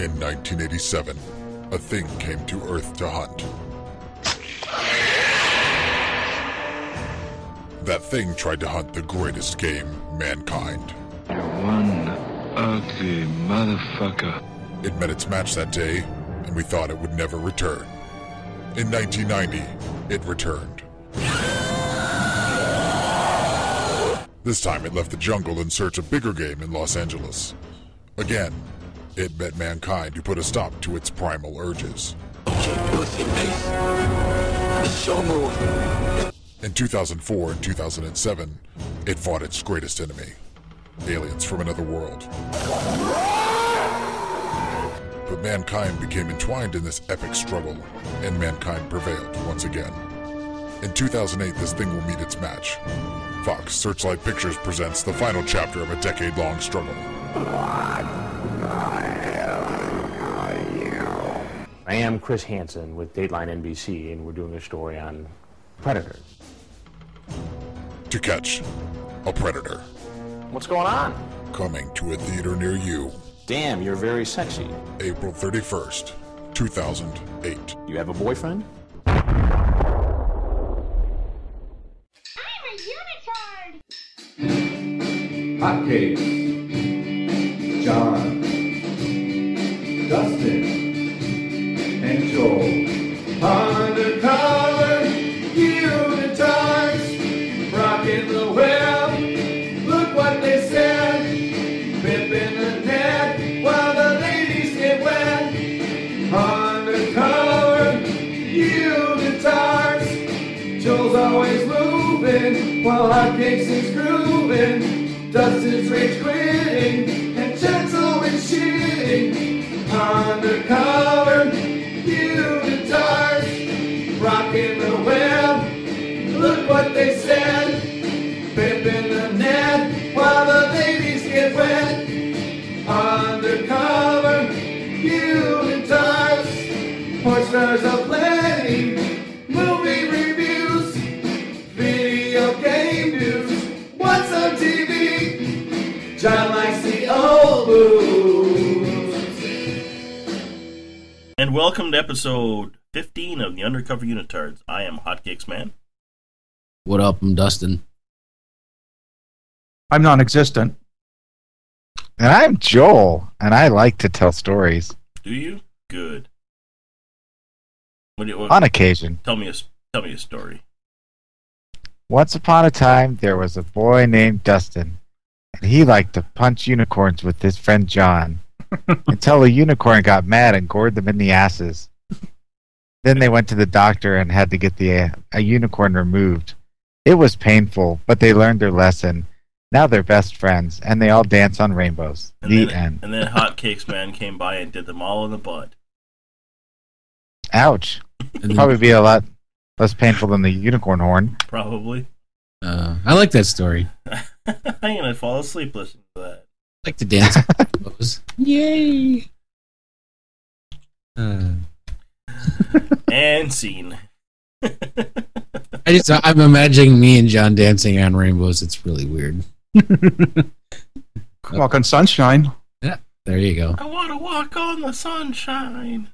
In 1987, a thing came to Earth to hunt. That thing tried to hunt the greatest game, mankind. You're one ugly motherfucker. It met its match that day, and we thought it would never return. In 1990, it returned. This time it left the jungle in search of bigger game in Los Angeles. Again, it met mankind to put a stop to its primal urges. In 2004 and 2007, it fought its greatest enemy aliens from another world. But mankind became entwined in this epic struggle, and mankind prevailed once again. In 2008, this thing will meet its match. Fox Searchlight Pictures presents the final chapter of a decade long struggle. I am Chris Hansen with Dateline NBC, and we're doing a story on predators. To catch a predator. What's going on? Coming to a theater near you, Damn, you're very sexy. April 31st, 2008. You have a boyfriend? I'm a unitard! Hotcakes. John. Joel. Undercover unitards. Rocking the web. Look what they said. Pimping the net while the ladies get wet. Undercover unitards. Joel's always moving while Hotcakes is grooving. Dustin's rage quitting and Chet's always shitting. Undercover Pimping the net while the get wet. Undercover unitards. Porn stars are plenty. Movie reviews. Video game news. What's on TV? John likes the old. And welcome to episode 15 of the Undercover Unitards. I am Hotcakes Man. What up? I'm Dustin. I'm non-existent. And I'm Joel, and I like to tell stories Do you? Good. What do you, what, on occasion. tell me a s- tell me a story. Once upon a time, there was a boy named Dustin, and he liked to punch unicorns with his friend John until a unicorn got mad and gored them in the asses. Then they went to the doctor and had to get the uh, a unicorn removed. It was painful, but they learned their lesson. Now they're best friends, and they all dance on rainbows. And the then end. and then Hotcakes Man came by and did them all in the butt. Ouch. And then, Probably be a lot less painful than the unicorn horn. Probably. uh, I like that story. I'm gonna fall asleep listening to that. I like to dance. pose. Yay! Uh, And scene. I just I'm imagining me and John dancing on rainbows. It's really weird. Walk on sunshine. Yeah, There you go. I wanna walk on the sunshine.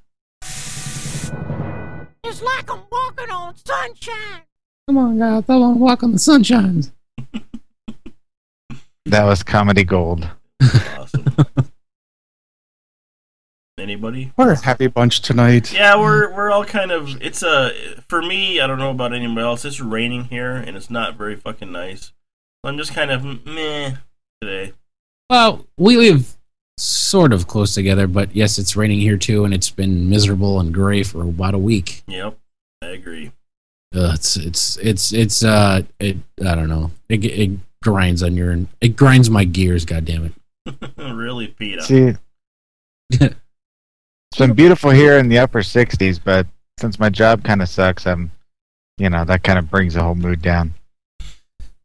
It's like I'm walking on sunshine! Come on, guys. I want to walk on the sunshine. That was comedy gold. Awesome. Anybody? We're a happy bunch tonight. Yeah, we're we're all kind of. It's a for me. I don't know about anybody else. It's raining here, and it's not very fucking nice. So I'm just kind of meh today. Well, we live sort of close together, but yes, it's raining here too, and it's been miserable and gray for about a week. Yep, I agree. Uh, it's it's it's it's uh it I don't know. It it grinds on your it grinds my gears. God damn it. really? really peed. See, it's been beautiful here in the upper 60s, but since my job kind of sucks, I'm, you know, that kind of brings the whole mood down.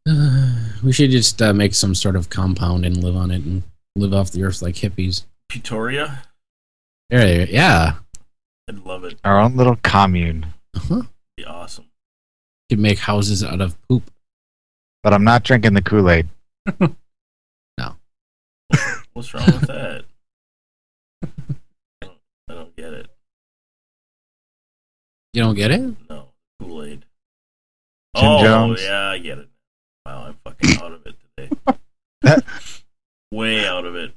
we should just uh, make some sort of compound and live on it and live off the earth like hippies. Pretoria? There, yeah. I'd love it. Our own little commune. Uh-huh. Be awesome. Could make houses out of poop. But I'm not drinking the Kool Aid. no. What's wrong with that? I don't, I don't get it. You don't get it? No. Kool Aid. Jim oh, Jones? yeah, I get it. Wow, I'm fucking out of it today. Way out of it.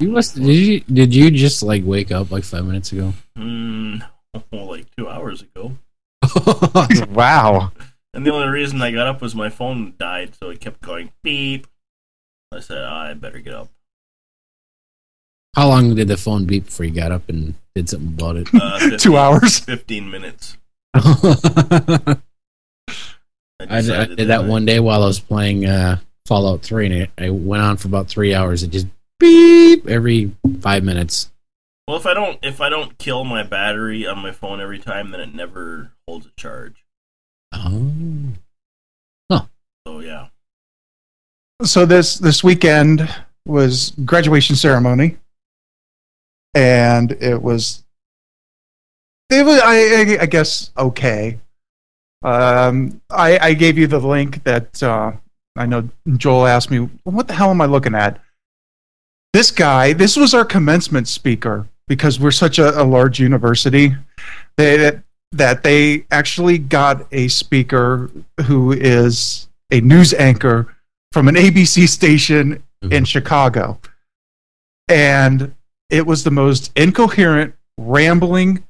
You must. Did you? Did you just like wake up like five minutes ago? Mm, like two hours ago. wow. And the only reason I got up was my phone died, so it kept going beep. I said, oh, I better get up. How long did the phone beep before you got up and did something about it? Uh, 15 Two hours. 15 minutes. I, I did that one day while I was playing uh, Fallout 3, and it, I went on for about three hours. It just beep every five minutes. Well, if I don't if I don't kill my battery on my phone every time, then it never holds a charge. Oh. So yeah. So this this weekend was graduation ceremony, and it was it was I I, guess okay. Um, I I gave you the link that uh, I know Joel asked me what the hell am I looking at. This guy, this was our commencement speaker because we're such a, a large university. They, that that they actually got a speaker who is a news anchor from an ABC station in Chicago. And it was the most incoherent, rambling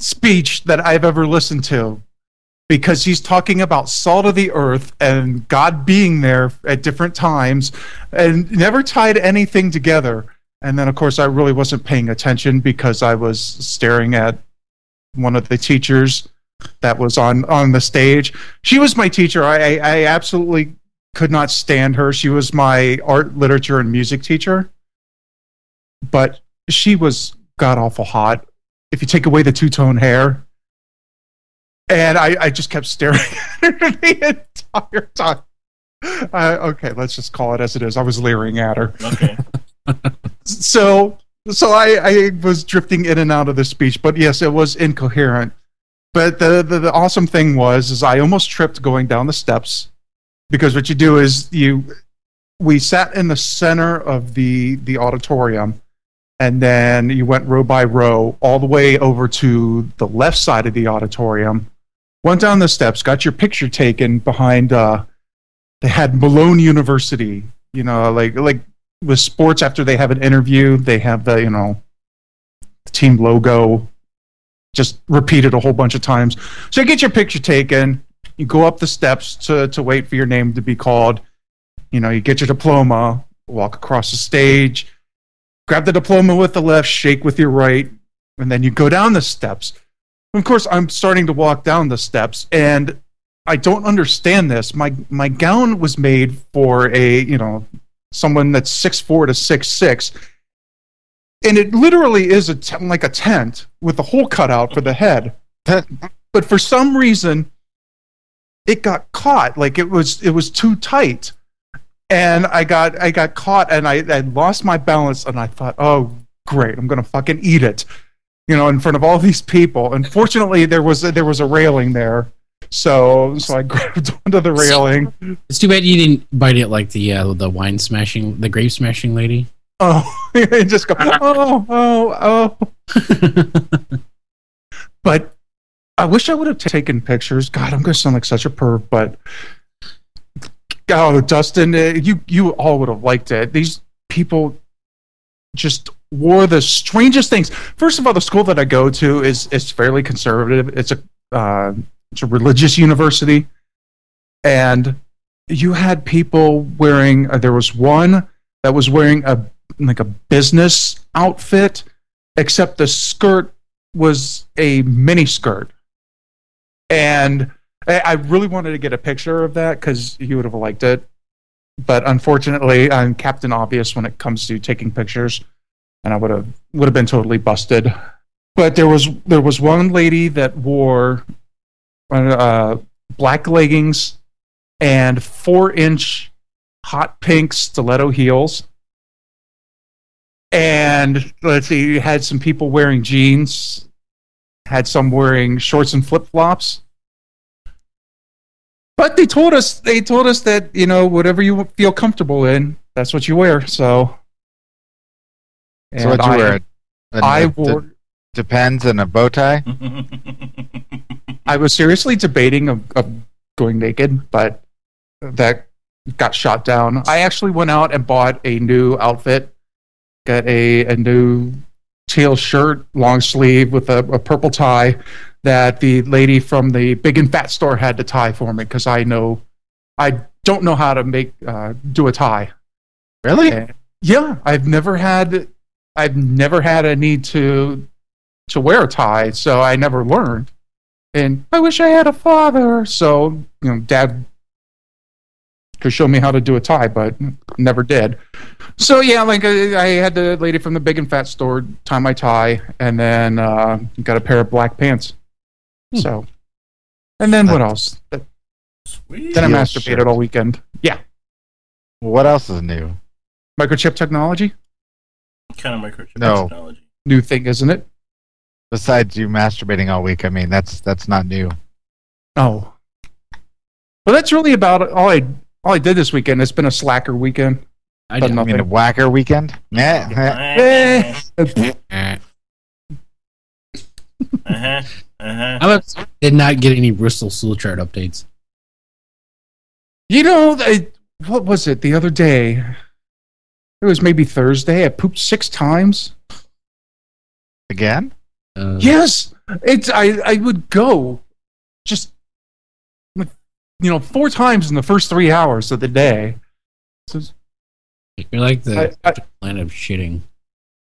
speech that I've ever listened to because he's talking about salt of the earth and God being there at different times and never tied anything together. And then, of course, I really wasn't paying attention because I was staring at one of the teachers that was on on the stage. She was my teacher. I I absolutely could not stand her. She was my art, literature, and music teacher. But she was god awful hot. If you take away the two tone hair, and I I just kept staring at her the entire time. Uh, okay, let's just call it as it is. I was leering at her. Okay. so so I, I was drifting in and out of the speech, but yes, it was incoherent. But the, the, the awesome thing was is I almost tripped going down the steps because what you do is you we sat in the center of the the auditorium and then you went row by row all the way over to the left side of the auditorium went down the steps got your picture taken behind uh they had malone university you know like like with sports after they have an interview they have the you know team logo just repeated a whole bunch of times. So you get your picture taken you go up the steps to, to wait for your name to be called you know you get your diploma walk across the stage grab the diploma with the left shake with your right and then you go down the steps. Of course i'm starting to walk down the steps and i don't understand this. My my gown was made for a you know someone that's six four to six six and it literally is a t- like a tent with a hole cut out for the head. But for some reason it got caught. Like it was it was too tight and i got i got caught and i, I lost my balance and i thought oh great i'm gonna fucking eat it you know in front of all these people and fortunately there was a, there was a railing there so so i grabbed onto the railing It's too bad you didn't bite it like the uh, the wine smashing, the grape smashing lady. oh and just go oh oh oh but I wish I would have taken pictures. God, I'm going to sound like such a perv, but oh, Dustin, uh, you you all would have liked it. These people just wore the strangest things. First of all, the school that I go to is is fairly conservative. It's a uh, it's a religious university, and you had people wearing. Uh, there was one that was wearing a like a business outfit, except the skirt was a mini skirt and I, I really wanted to get a picture of that because he would have liked it. but unfortunately, I'm Captain Obvious when it comes to taking pictures, and I would have would have been totally busted. But there was there was one lady that wore uh, black leggings and four inch hot pink stiletto heels. And let's see, you had some people wearing jeans, had some wearing shorts and flip flops. But they told us they told us that you know whatever you feel comfortable in, that's what you wear. So, So what you wear? A- I wore. Depends and a bow tie. I was seriously debating of, of going naked, but that got shot down. I actually went out and bought a new outfit, got a, a new teal shirt, long sleeve with a, a purple tie that the lady from the big and fat store had to tie for me because I know I don't know how to make uh, do a tie. Really? And- yeah, I've never had I've never had a need to to wear a tie, so I never learned. And I wish I had a father, so you know, dad could show me how to do a tie, but never did. So yeah, like I, I had the lady from the big and fat store tie my tie, and then uh, got a pair of black pants. So, and then what else? Then I Heel masturbated shirt. all weekend. Yeah, What else is new? microchip technology, kind of microchip No. technology. new thing, isn't it? Besides you masturbating all week, I mean that's that's not new. Oh. Well, that's really about all I all I did this weekend. It's been a slacker weekend. I But did. I mean a whacker weekend. Yeah. Eh. Eh. Uh-huh. Uh-huh. I was- did not get any Bristol Stool Chart updates. You know, I, what was it the other day? It was maybe Thursday. I pooped six times. Again? Uh, Yes, it's I. I would go just you know four times in the first three hours of the day. So You're like the I, I, line of shitting.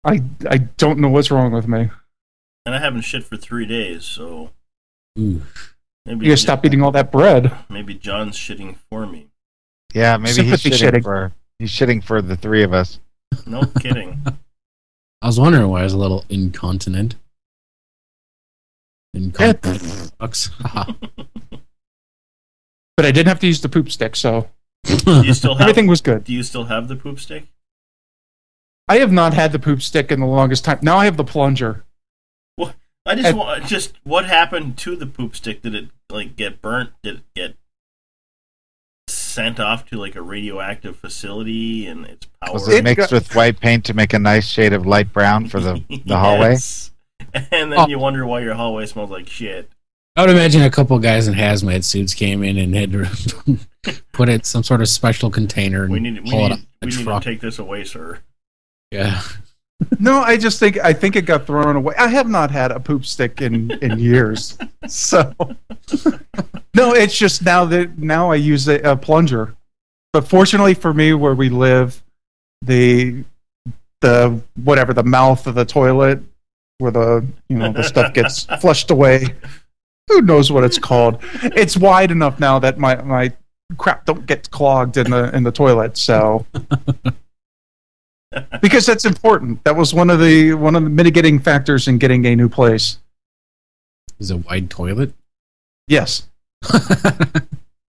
I I don't know what's wrong with me. And I haven't shit for three days, so Ooh. maybe You gotta stop eating all that bread. maybe John's shitting for me. Yeah, maybe he's shitting, shitting. for he's shitting for the three of us. No kidding. I was wondering why I was a little incontinent. Incontinent. sucks. But I didn't have to use the poop stick, so you still have everything was good. Do you still have the poop stick? I have not had the poop stick in the longest time. Now I have the plunger. I just want just what happened to the poop stick? Did it like get burnt? Did it get sent off to like a radioactive facility and its power? Was it, It mixed got- with white paint to make a nice shade of light brown for the, the hallway? And then Oh. you wonder why your hallway smells like shit. I would imagine a couple guys in hazmat suits came in and had to put it in some sort of special container and We need we pull it need, up we the need to take this away, sir. yeah. No, I just think I think it got thrown away. I have not had a poop stick in in years. So no, it's just now that now I use a, a plunger. But fortunately for me, where we live, the the whatever the mouth of the toilet where the you know the stuff gets flushed away. Who knows what it's called? It's wide enough now that my my crap don't get clogged in the in the toilet. So because that's important. That was one of the one of the mitigating factors in getting a new place. Is a wide toilet? Yes. Do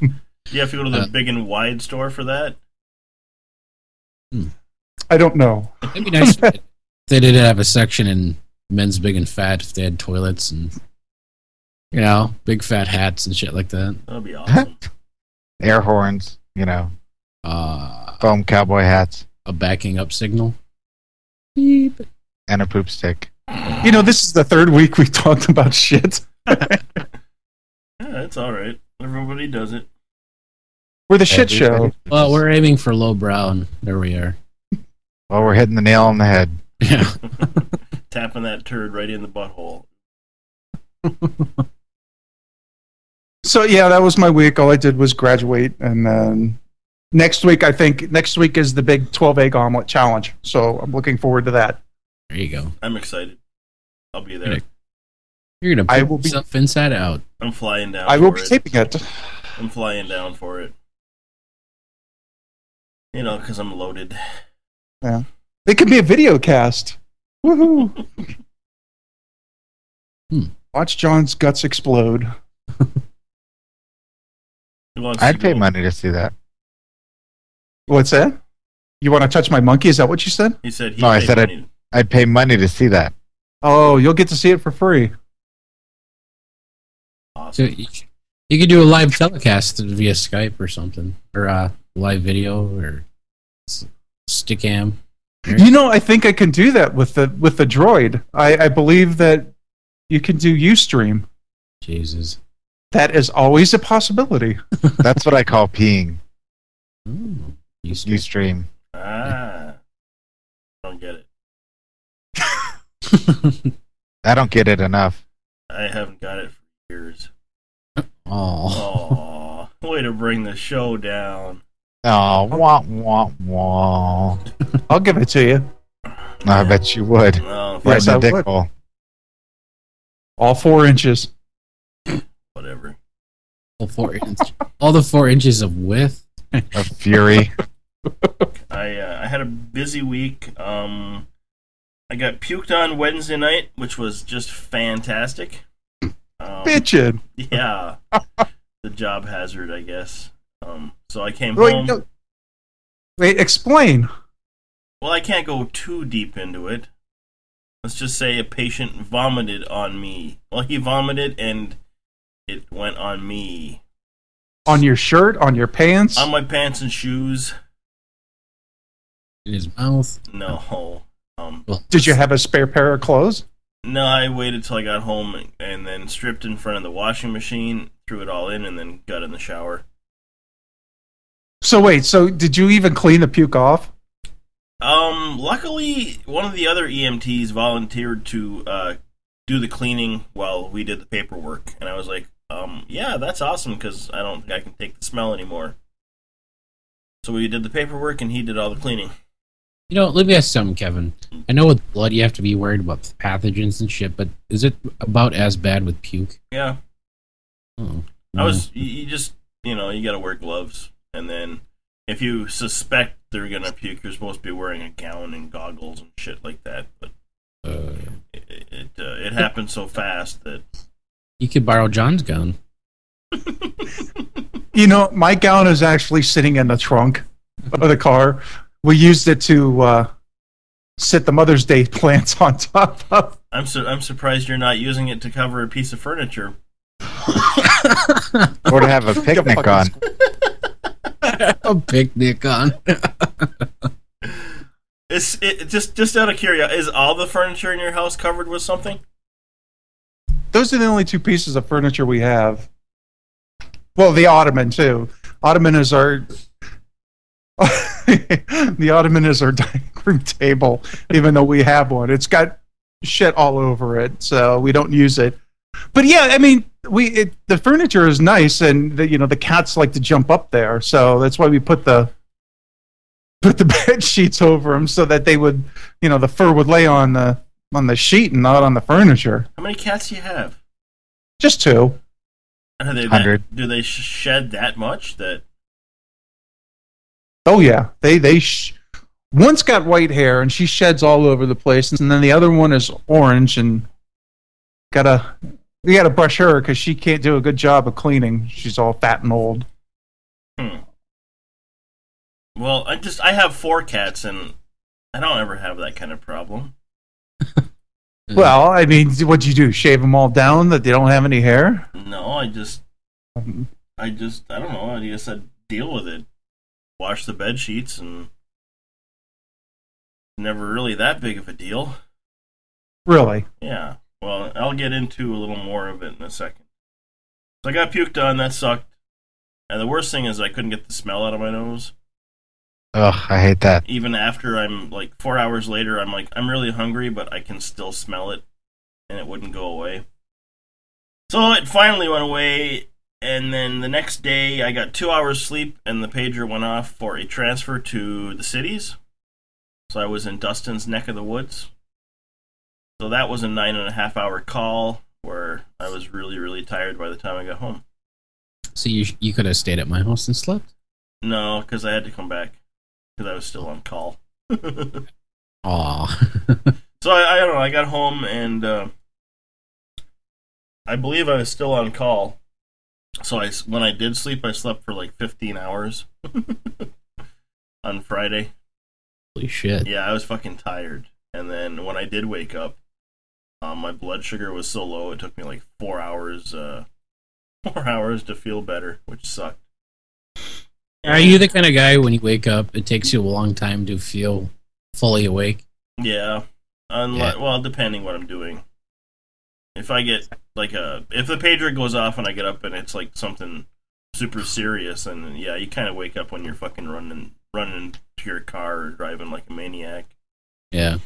you have to go to the Uh, big and wide store for that? I don't know. It'd be nice if they did have a section in men's big and fat if they had toilets and you know, big fat hats and shit like that. That'd be awesome. Air horns, you know, Uh, foam cowboy hats, a backing up signal. Beep. and a poop stick. You know, this is the third week we talked about shit. Yeah, it's all right. Everybody does it. We're the shit show. Well, we're aiming for low brow, and there we are. Well, we're hitting the nail on the head. Yeah. Tapping that turd right in the butthole. So yeah, that was my week. All I did was graduate, and then next week I think next week is the big twelve egg omelet challenge. So I'm looking forward to that. There you go. I'm excited. I'll be there. You're gonna I put will be- yourself inside out. I'm flying down. I will for be it. taping it. I'm flying down for it. You know, because I'm loaded. Yeah. It could be a video cast. Woohoo! Hmm. Watch John's guts explode. I'd pay money to see that. What's that? You want to touch my monkey? Is that what you said? He said he No, I paid said I'd. I'd pay money to see that. Oh, you'll get to see it for free. So Awesome. you, you could do a live telecast via Skype or something, or uh, live video or Stickam. You know, I think I can do that with the with the droid. I, I believe that you can do UStream. Jesus. That is always a possibility. That's what I call peeing. Ooh, you s- You stream. Ah. I don't get it. I don't get it enough. I haven't got it for years. oh. Aw. Way to bring the show down. Oh, wah, wah, wah. I'll give it to you. I bet you would. Right Yes, in I the dick would. hole. All four inches. whatever. All four inch, all the four inches of width. Of fury. I uh, I had a busy week. Um, I got puked on Wednesday night, which was just fantastic. Um, Bitchin'. Yeah, the job hazard, I guess. Um, so I came Wait, home. no. Wait, explain. Well, I can't go too deep into it. Let's just say a patient vomited on me. Well, he vomited and it went on me. On your shirt, on your pants. On my pants and shoes. In his mouth. No. Um, Well, Did you have a spare pair of clothes? no, I waited till I got home and then stripped in front of the washing machine, threw it all in, and then got in the shower. So wait, so did you even clean the puke off? Um, luckily, one of the other EMTs volunteered to uh, do the cleaning while we did the paperwork, and I was like, um, yeah, that's awesome because I don't think I can take the smell anymore. So we did the paperwork, and he did all the cleaning. You know, let me ask something, Kevin. I know with blood you have to be worried about pathogens and shit, but is it about as bad with puke? Yeah, Oh, I was. You, you just, you know, you got to wear gloves, and then if you suspect they're gonna puke, you're supposed to be wearing a gown and goggles and shit like that. But Uh, it it, uh, it happened so fast that you could borrow John's gun. You know, my gown is actually sitting in the trunk of the car. We used it to uh, sit the Mother's Day plants on top of. I'm su- I'm surprised you're not using it to cover a piece of furniture. Or to have a picnic on. a picnic on. It's it, just just out of curiosity. Is all the furniture in your house covered with something? Those are the only two pieces of furniture we have. Well, the ottoman too. Ottoman is our. the ottoman is our dining room table, even though we have one. It's got shit all over it, so we don't use it. But yeah, I mean, we it, the furniture is nice, and the, you know the cats like to jump up there, so that's why we put the put the bed sheets over them so that they would, you know, the fur would lay on the on the sheet and not on the furniture. How many cats do you have? Just two. Are they that, Hundred. do they shed that much? That Oh yeah, they they sh- one's got white hair and she sheds all over the place, and then the other one is orange and gotta we gotta brush her because she can't do a good job of cleaning. She's all fat and old. hmm. Well, I just I have four cats and I don't ever have that kind of problem. Well, I mean, what'd you do? Shave them all down that they don't have any hair? No, I just. I just I don't know. I guess I'd deal with it. Wash the bed sheets and never really that big of a deal. Really? Yeah. Well, I'll get into a little more of it in a second. So I got puked on. That sucked. And the worst thing is I couldn't get the smell out of my nose. Ugh, I hate that. Even after I'm like four hours later, I'm like I'm really hungry, but I can still smell it, and it wouldn't go away. So it finally went away, and then the next day I got two hours sleep, and the pager went off for a transfer to the cities. So I was in Dustin's neck of the woods. So that was a nine and a half hour call where I was really, really tired by the time I got home. So you you could have stayed at my house and slept. No, because I had to come back. because I was still on call. Aw. So I, I don't know. I got home and uh, I believe I was still on call. So I when I did sleep, I slept for like 15 hours on Friday. Holy shit. Yeah, I was fucking tired. And then when I did wake up, um, my blood sugar was so low it took me like four hours, uh, four hours to feel better, which sucked. Are you the kind of guy when you wake up, it takes you a long time to feel fully awake? Yeah. Unle- Yeah. Well, depending what I'm doing. If I get like a if the pager goes off and I get up and it's like something super serious, and yeah, you kind of wake up when you're fucking running running to your car or driving like a maniac. Yeah.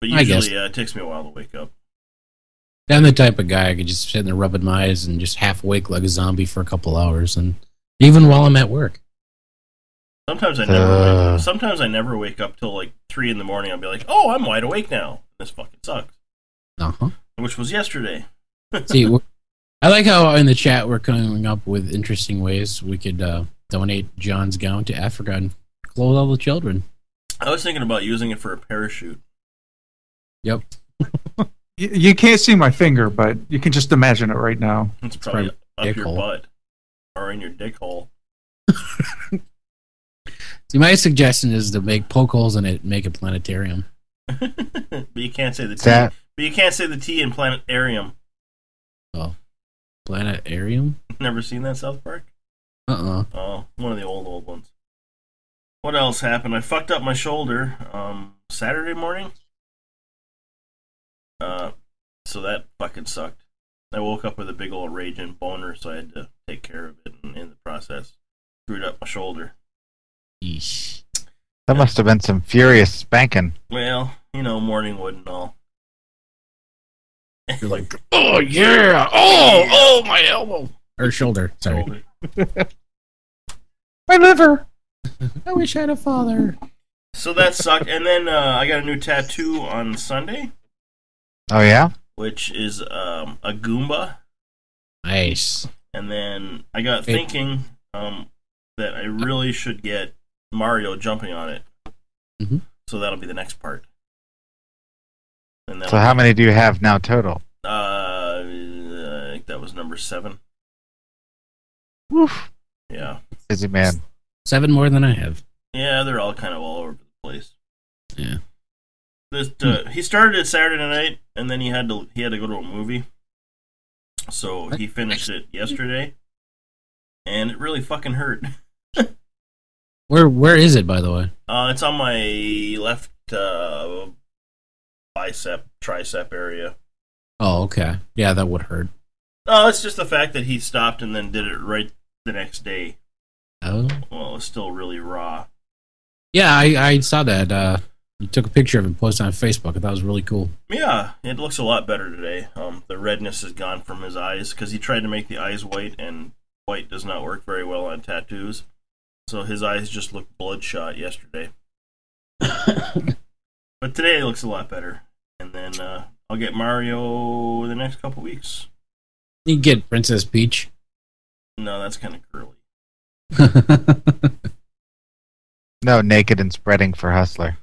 But I guess. usually, yeah, it takes me a while to wake up. I'm the type of guy I could just sit there rubbing my eyes and just half awake like a zombie for a couple hours, and even while I'm at work. Sometimes I never. Uh. wake, sometimes I never wake up till like three in the morning. I'll be like, "Oh, I'm wide awake now." This fucking sucks. Uh huh. Which was yesterday. See, I like how in the chat we're coming up with interesting ways we could uh, donate John's gown to Africa and clothe all the children. I was thinking about using it for a parachute. Yep. Y- You can't see my finger, but you can just imagine it right now. It's probably probably up your hole. butt or in your dick hole. See, my suggestion is to make poke holes in it, and make a planetarium. But you can't say the T. That But you can't say the T in planetarium. Oh, Planetarium? Never seen that South Park? Uh uh Oh, one of the old old ones. What else happened? I fucked up my shoulder um Saturday morning. Uh, so that fucking sucked. I woke up with a big old raging boner, so I had to take care of it, and in the process, screwed up my shoulder. Yeesh. That must have been some furious spanking. Well, you know, morning wood and all. You're like, oh yeah, oh oh my elbow or shoulder. Sorry. Shoulder. My liver. I wish I had a father. So that sucked, and then uh, I got a new tattoo on Sunday, Oh yeah, which is um, a Goomba. Nice. And then I got Hey. thinking um, that I really should get Mario jumping on it. Mhm. So that'll be the next part. And so how many do you have now total? Uh, I think that was number seven. Woof, Yeah, busy man. Seven more than I have. yeah, they're all kind of all over the place. Yeah. This uh, he started it Saturday night, and then he had to he had to go to a movie. So he finished it yesterday, and it really fucking hurt. Where where is it by the way? Uh, it's on my left uh, bicep, tricep area. Oh, okay. Yeah, that would hurt. No, it's just the fact that he stopped and then did it right the next day. Oh. Well, it was still really raw. Yeah, I, I saw that. Uh, you took a picture of it and posted on Facebook. I thought it was really cool. Yeah, it looks a lot better today. Um, the redness is gone from his eyes because he tried to make the eyes white, and white does not work very well on tattoos. So his eyes just looked bloodshot yesterday. but today it looks a lot better. And then uh, I'll get Mario the next couple weeks. You can get Princess Peach. No, that's kind of curly. No, naked and spreading for Hustler.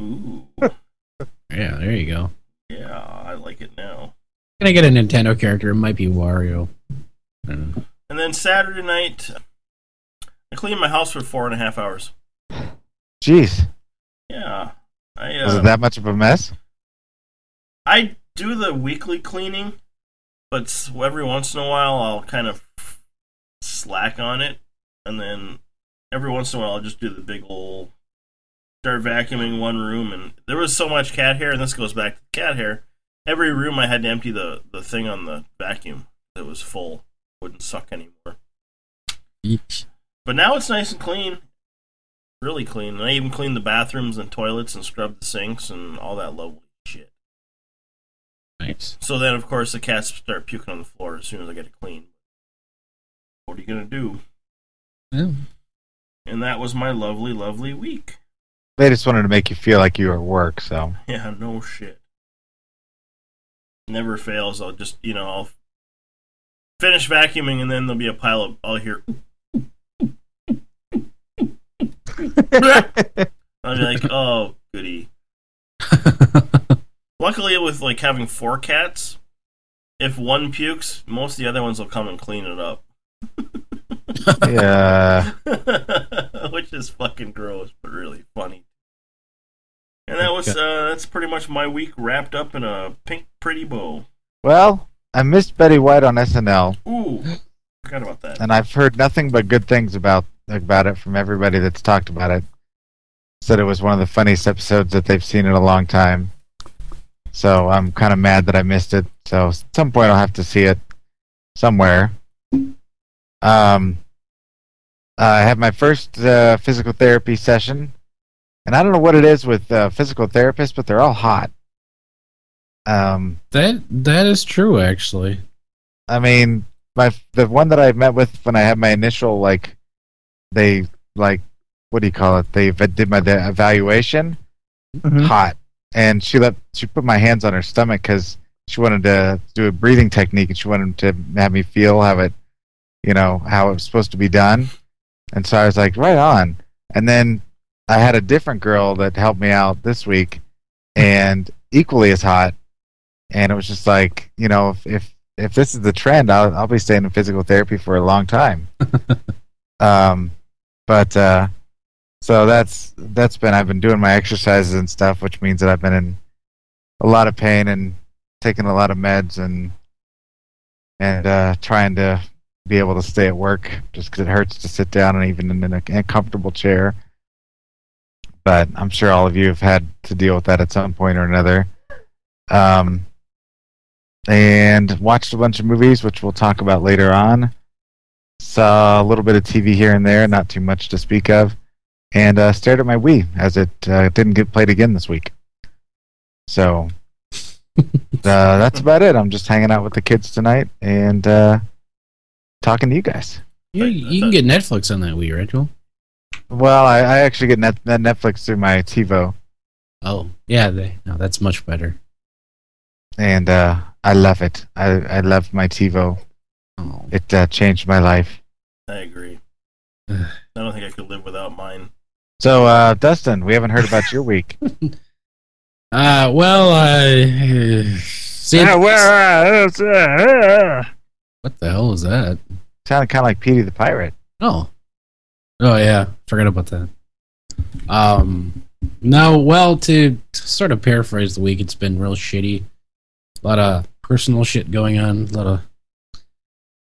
Ooh, yeah, there you go. yeah, I like it now. Can I get a Nintendo character? It might be Wario. I don't know. And then Saturday night, I cleaned my house for four and a half hours. Jeez, Yeah, I was uh, it that much of a mess? I do the weekly cleaning, but every once in a while I'll kind of slack on it, and then every once in a while I'll just do the big old start vacuuming one room. And there was so much cat hair, and this goes back to the cat hair. Every room I had to empty the the thing on the vacuum. It was full, wouldn't suck anymore. But now it's nice and clean. Really clean. And I even cleaned the bathrooms and toilets and scrubbed the sinks and all that lovely shit. Nice. So then, of course, the cats start puking on the floor as soon as I get it clean. What are you going to do? Yeah. And that was my lovely, lovely week. They just wanted to make you feel like you were at work, so Yeah, no shit. Never fails. I'll just, you know, I'll finish vacuuming and then there'll be a pile of, I'll hear, I'd be like, oh, goody. Luckily, with like having four cats, if one pukes, most of the other ones will come and clean it up. Yeah. Which is fucking gross, but really funny. And that was uh, that's pretty much my week wrapped up in a pink pretty bow. Well, I missed Betty White on SNL, Ooh, forgot about that. and I've heard nothing but good things about about it from everybody that's talked about it. Said it was one of the funniest episodes that they've seen in a long time. So I'm kind of mad that I missed it. So at some point I'll have to see it somewhere. Um, I had my first uh, physical therapy session, and I don't know what it is with uh, physical therapists, but they're all hot. Um, That that is true, actually. I mean, my the one that I met with when I had my initial like, they like, what do you call it? They did my the evaluation. Mhm. Hot, and she let she put my hands on her stomach because she wanted to do a breathing technique, and she wanted to have me feel how it, you know, how it was supposed to be done. And so I was like, right on. And then I had a different girl that helped me out this week, and equally as hot. And it was just like, you know, if if, if this is the trend, I'll I'll be staying in physical therapy for a long time. um, but uh, so that's that's been I've been doing my exercises and stuff, which means that I've been in a lot of pain and taking a lot of meds and and uh, trying to be able to stay at work just because it hurts to sit down and even in a, in a comfortable chair. But I'm sure all of you have had to deal with that at some point or another. Um, and watched a bunch of movies, which we'll talk about later on. Saw a little bit of TV here and there, not too much to speak of, and uh, stared at my Wii as it uh, didn't get played again this week. So uh, that's about it. I'm just hanging out with the kids tonight and uh, talking to you guys. You, you can get Netflix on that Wii, right, Joel? Well, I, I actually get net, net Netflix through my TiVo, Oh, yeah. They, no, that's much better. and uh, I love it. I, I love my TiVo. Oh. It uh, changed my life. I agree. I don't think I could live without mine. So, uh, Dustin, we haven't heard about your week. Uh, well, I. uh, San- what the hell is that? Sounded kind of like Petey the Pirate. Oh, oh yeah, forgot about that. Um, no, well, to, to sort of paraphrase the week, it's been real shitty. A lot of personal shit going on. A lot of,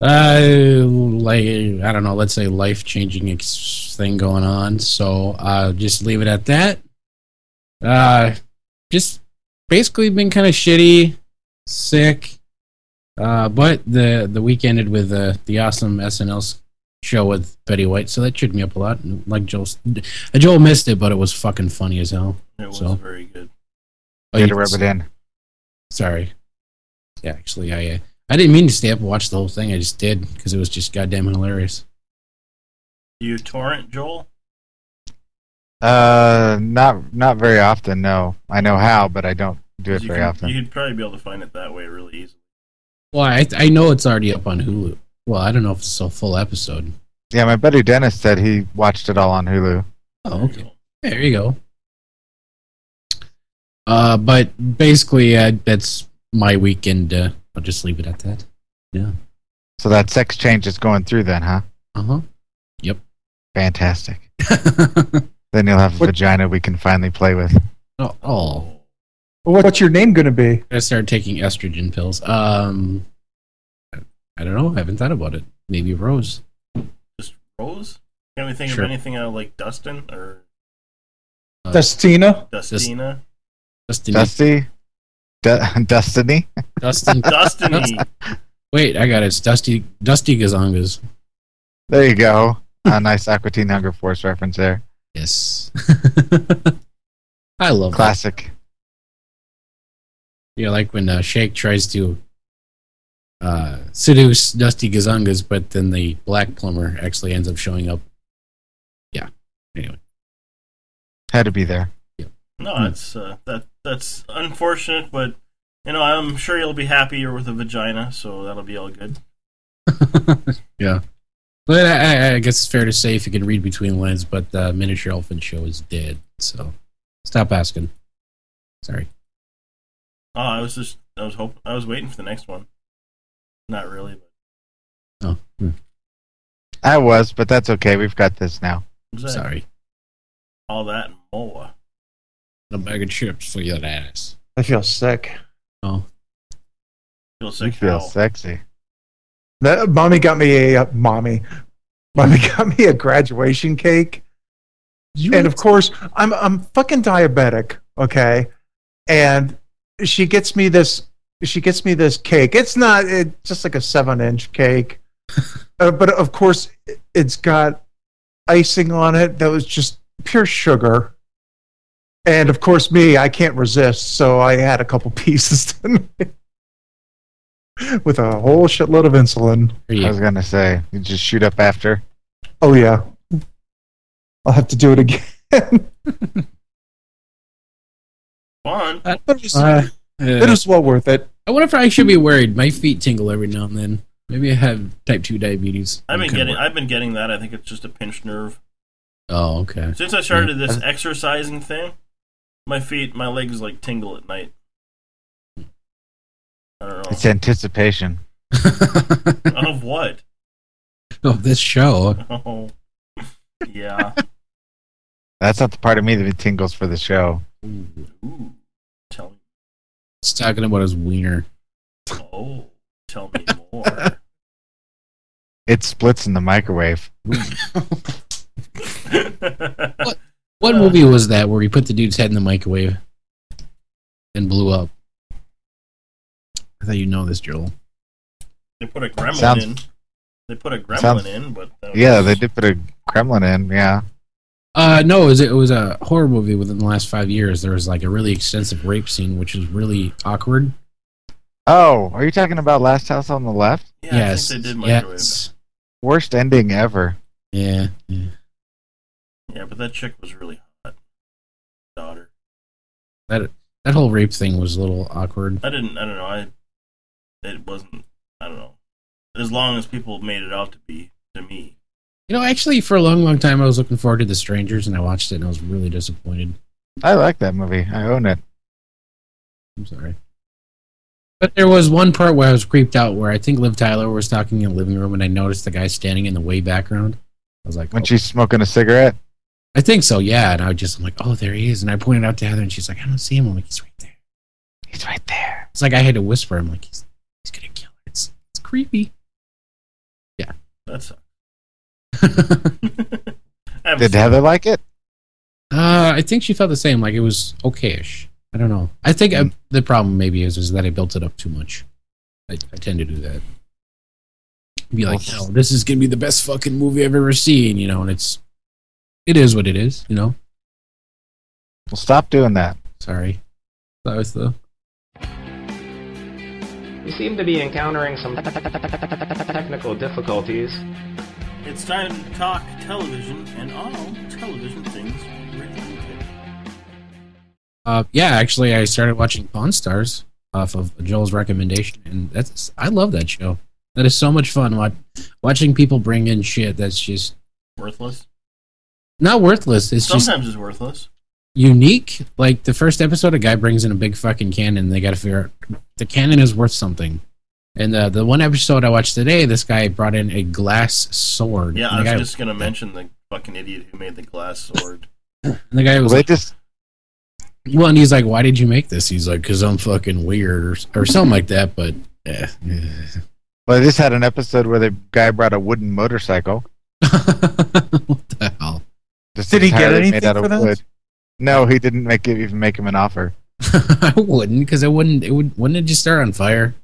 uh, like I don't know, let's say life changing ex- thing going on. So, uh, just leave it at that. Uh, just basically been kind of shitty, sick. Uh, but the the week ended with uh, the awesome SNL show with Betty White, so that cheered me up a lot. And Like Joel, uh, Joel missed it, but it was fucking funny as hell. It was So- very good. Oh, Way you to rub it in. Sorry. Yeah, actually, I uh, I didn't mean to stay up and watch the whole thing. I just did because it was just goddamn hilarious. You torrent, Joel? Uh, not not very often. No, I know how, but I don't do it you very can- often. You'd probably be able to find it that way really easily. Well, I I know it's already up on Hulu. Well, I don't know if it's a full episode. Yeah, my buddy Dennis said he watched it all on Hulu. Oh, okay. There you go. Uh, but basically, uh, that's my weekend. Uh, I'll just leave it at that. Yeah. So that sex change is going through then, huh? Uh huh. Yep. Fantastic. then you'll have a vagina we can finally play with. Oh, oh. Well, What's your name going to be? I started taking estrogen pills. Um, I don't know. I haven't thought about it. Maybe Rose. Just Rose? Can't we think Sure. of anything out of like Dustin or Uh, Dustina? Dustina? Dustin. Dusty? Du- Destiny? Dustin. Destiny. Wait, I got it. It's Dusty. Dusty Gozongas. There you go. A nice Aqua Teen Hunger Force reference there. Yes. I love that. Classic. Yeah, like when uh, Shake tries to uh, seduce Dusty Gozongas, but then the black plumber actually ends up showing up. Yeah. Anyway. Had to be there. No, Hmm. it's uh, that that's unfortunate, but you know I'm sure you'll be happier with a vagina, so that'll be all good. yeah. But I, I- I guess it's fair to say if you can read between lines, but the miniature elephant show is dead. So stop asking. Sorry. Oh, I was just I was hoping I was waiting for the next one. Not really, but Oh, hmm. I was, but that's okay. We've got this now. sorry. all that and more. A bag of chips for your ass. I feel sick. Oh, Feel You sick feel how? sexy. That, mommy got me a uh, mommy. Mommy got me a graduation cake, and of course, I'm I'm fucking diabetic. Okay, and she gets me this. She gets me this cake. It's not. It's just like a seven inch cake, uh, but of course, it's got icing on it that was just pure sugar. And of course, me, I can't resist, so I had a couple pieces with a whole shitload of insulin. Here I was gonna say, you just shoot up after. Oh yeah. I'll have to do it again. Fun. Uh, But it was, uh, it well worth it. I wonder if I should be worried. My feet tingle every now and then. Maybe I have type two diabetes. I've been getting worried. I've been getting that. I think it's just a pinched nerve. Oh, okay. Since I started this exercising thing, my feet, my legs like tingle at night. I don't know. It's anticipation. of what? oh, this show. Oh, yeah. That's not the part of me that tingles for the show. Ooh, tell me. He's talking about his wiener. Oh, tell me more. It splits in the microwave. What movie was that where he put the dude's head in the microwave and blew up? I thought you know this, Joel. They put a gremlin Sounds- in. They put a gremlin Sounds- in, but that Yeah, was- they did put a gremlin in. Yeah. Uh, no, it was, it was a horror movie within the last five years. There was like a really extensive rape scene, which was really awkward. Oh, are you talking about Last House on the Left? Yeah, yes. I think they did microwave. yes. Worst ending ever. Yeah. yeah. Yeah, but that chick was really hot. Daughter. That that whole rape thing was a little awkward. I didn't. I don't know. I. It wasn't. I don't know. As long as people made it out to be to me. You know, actually, for a long, long time, I was looking forward to The Strangers, and I watched it, and I was really disappointed. I like that movie. I own it. I'm sorry. But there was one part where I was creeped out, where I think Liv Tyler was talking in the living room, and I noticed the guy standing in the way background. I was like, When oh. she's smoking a cigarette. I think so, yeah. And I was just I'm like, oh, there he is. And I pointed out to Heather, and she's like, I don't see him. I'm like, he's right there. He's right there. It's like I had to whisper. I'm like, he's he's gonna kill her. It's it's creepy. Yeah. sucks. uh, Did seen Heather like it? I think she felt the same. Like it was okayish. I don't know. I think I, the problem maybe is is that I built it up too much. I, I tend to do that. Be like, Well, no, this is gonna be the best fucking movie I've ever seen, you know, and it's it is what it is, you know. Well, stop doing that. Sorry. That was the You seem to be encountering some technical difficulties. It's time to talk television and all television things. Uh, yeah, actually, I started watching Pawn Stars off of Joel's recommendation, and that's I love that show. That is so much fun. Watch, watching people bring in shit that's just Worthless. Not worthless. It's just Sometimes it's worthless. unique. Like the first episode, a guy brings in a big fucking cannon. They got to figure out the cannon is worth something. And uh, the one episode I watched today, this guy brought in a glass sword. Yeah, I was guy, just gonna mention the fucking idiot who made the glass sword. and the guy was they like, just well, and he's like, "Why did you make this?" He's like, "Cause I'm fucking weird or, or something like that." But yeah, well, they just had an episode where the guy brought a wooden motorcycle. what the hell? Just Did he get entirely anything for that? wood. No, he didn't make it, even make him an offer. I wouldn't, because it wouldn't. It would. Wouldn't it just start on fire?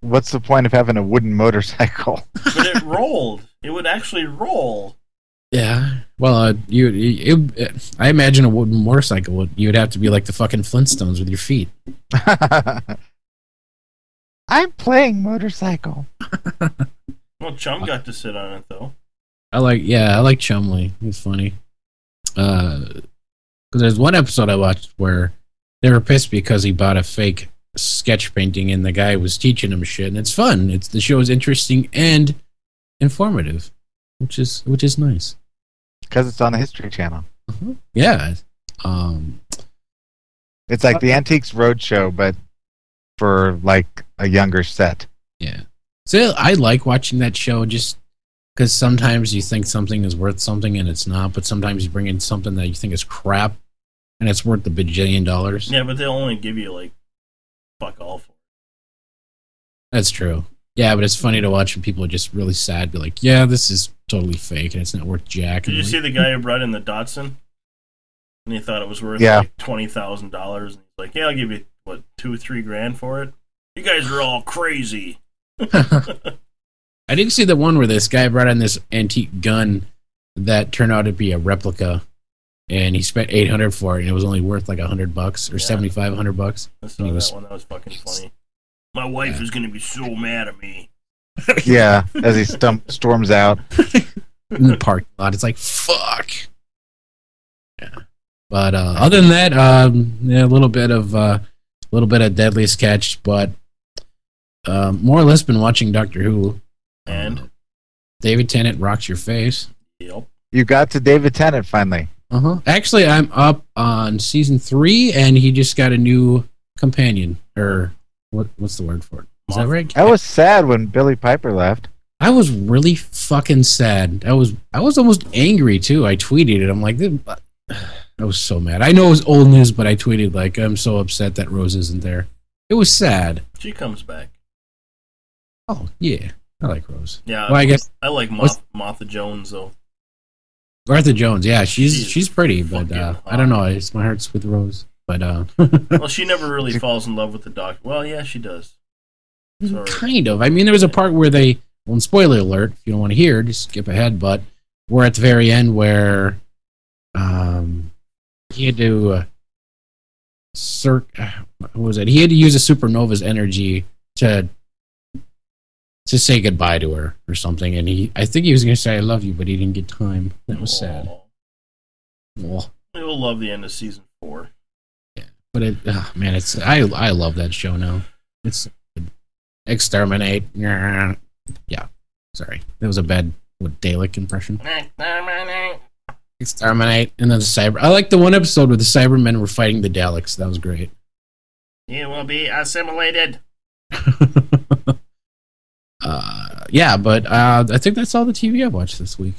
What's the point of having a wooden motorcycle? But it rolled. It would actually roll. Yeah. Well, uh, you. you it, I imagine a wooden motorcycle. Would, you would have to be like the fucking Flintstones with your feet. I'm playing motorcycle. Well, Chum got to sit on it though. I like. Yeah, I like Chumlee. He's funny. Uh, because there's one episode I watched where they were pissed because he bought a fake sketch painting and the guy was teaching him shit, and it's fun. It's the show is interesting and informative. which is which is nice. Because it's on the History Channel. Yeah. Um, It's like the Antiques Roadshow, but for like a younger set. Yeah. So I like watching that show just because sometimes you think something is worth something and it's not, but sometimes you bring in something that you think is crap and it's worth a bajillion dollars. Yeah, but they'll only give you like fuck all for. it. That's true. Yeah, but it's funny to watch when people are just really sad, be like, "Yeah, this is totally fake and it's not worth jack." Did you like, see the guy who brought in the Datsun? And he thought it was worth Yeah. like twenty thousand dollars. And he's like, "Yeah, I'll give you what two, three grand for it." You guys are all crazy. I didn't see the one where this guy brought in this antique gun that turned out to be a replica, and he spent eight hundred for it, and it was only worth like hundred bucks or Yeah. seventy five hundred bucks. I saw that was one. That was fucking funny. My wife is gonna be so mad at me. Yeah, as he stump, storms out. in the parking lot. It's like fuck. Yeah, but uh, other than that, um, yeah, a little bit of uh, a little bit of Deadliest Catch, but um, more or less been watching Doctor Who. And David Tennant rocks your face. yep. You got to David Tennant finally. Uh huh. Actually, I'm up on season three, and he just got a new companion, or what? What's the word for it? Is that right? I was sad when Billie Piper left. I was really fucking sad. I was I was almost angry too. I tweeted it. I'm like, I was so mad. I know it was old news, but I tweeted like, I'm so upset that Rose isn't there. It was sad. She comes back. Oh yeah, I like Rose. Yeah. Well, I guess I like Moth- Martha Jones though. Martha Jones. Yeah, she's She's she's, pretty, but uh. I don't know. It's my heart's with Rose, but uh, Well, she never really falls in love with the doctor. Well, yeah, she does. Sorry. kind of. I mean, there was a part where they. Well, spoiler alert. If you don't want to hear, just skip ahead. But we're at the very end where um, he had to. Uh, cir- uh, what was it? He had to use a supernova's energy to to say goodbye to her or something. And he, I think he was going to say "I love you," but he didn't get time. That was sad. Aw. Well, You'll love the end of season four. Yeah, but it, oh, man, it's I I love that show now. It's exterminate. Yeah, sorry, that was a bad what Dalek impression. Exterminate, and then the cyber. I like the one episode where the Cybermen were fighting the Daleks. That was great. You will be assimilated. Uh, yeah, but uh, I think that's all the TV I watched this week.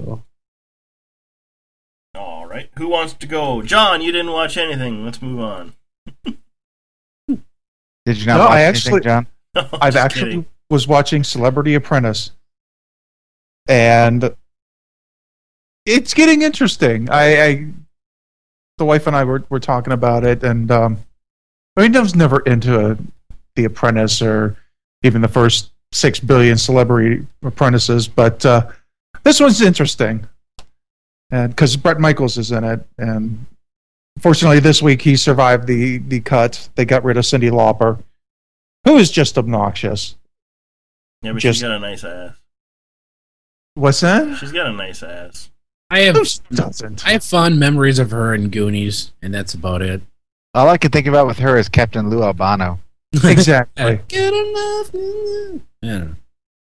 So, All right. Who wants to go? John, you didn't watch anything. Let's move on. Did you not No, watch I anything, actually- John? I've actually kidding. was watching Celebrity Apprentice, and it's getting interesting. I, I the wife and I were, were talking about it, and um, I mean, I was never into a, The Apprentice or even the first six billion Celebrity Apprentices, but uh, this one's interesting, and because Bret Michaels is in it, and fortunately this week he survived the the cut. They got rid of Cyndi Lauper who is just obnoxious. Yeah, but Just- she's got a nice ass. What's that? She's got a nice ass. I have Who doesn't? I have fond memories of her in Goonies, and that's about it. All I can think about with her is Captain Lou Albano. Exactly. Good enough. Yeah.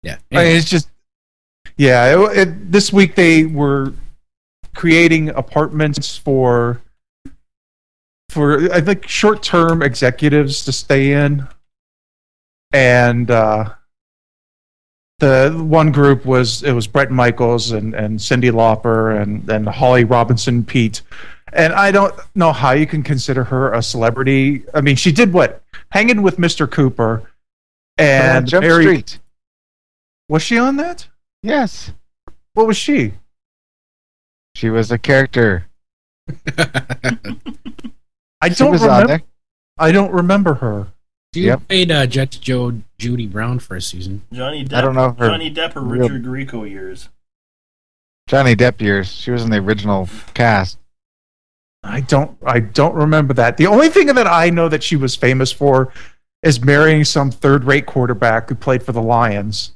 Yeah. I mean, it's just, yeah. It, it, this week they were creating apartments for for I think short term executives to stay in, and uh, the one group was it was Bret Michaels and and Cyndi Lauper and and Holly Robinson Peete. And I don't know how you can consider her a celebrity. I mean, she did what? Hanging with Mr. Cooper and Jump Mary- Street. Was she on that? Yes. What was she? She was a character. I She don't was on remember. there. I don't remember her. She Yep. played uh, Jet Joe Judy Brown for a season. Johnny Depp. I don't know her Johnny Depp or real- Richard Grieco years. Johnny Depp years. She was in the original cast. I don't. I don't remember that. The only thing that I know that she was famous for is marrying some third-rate quarterback who played for the Lions.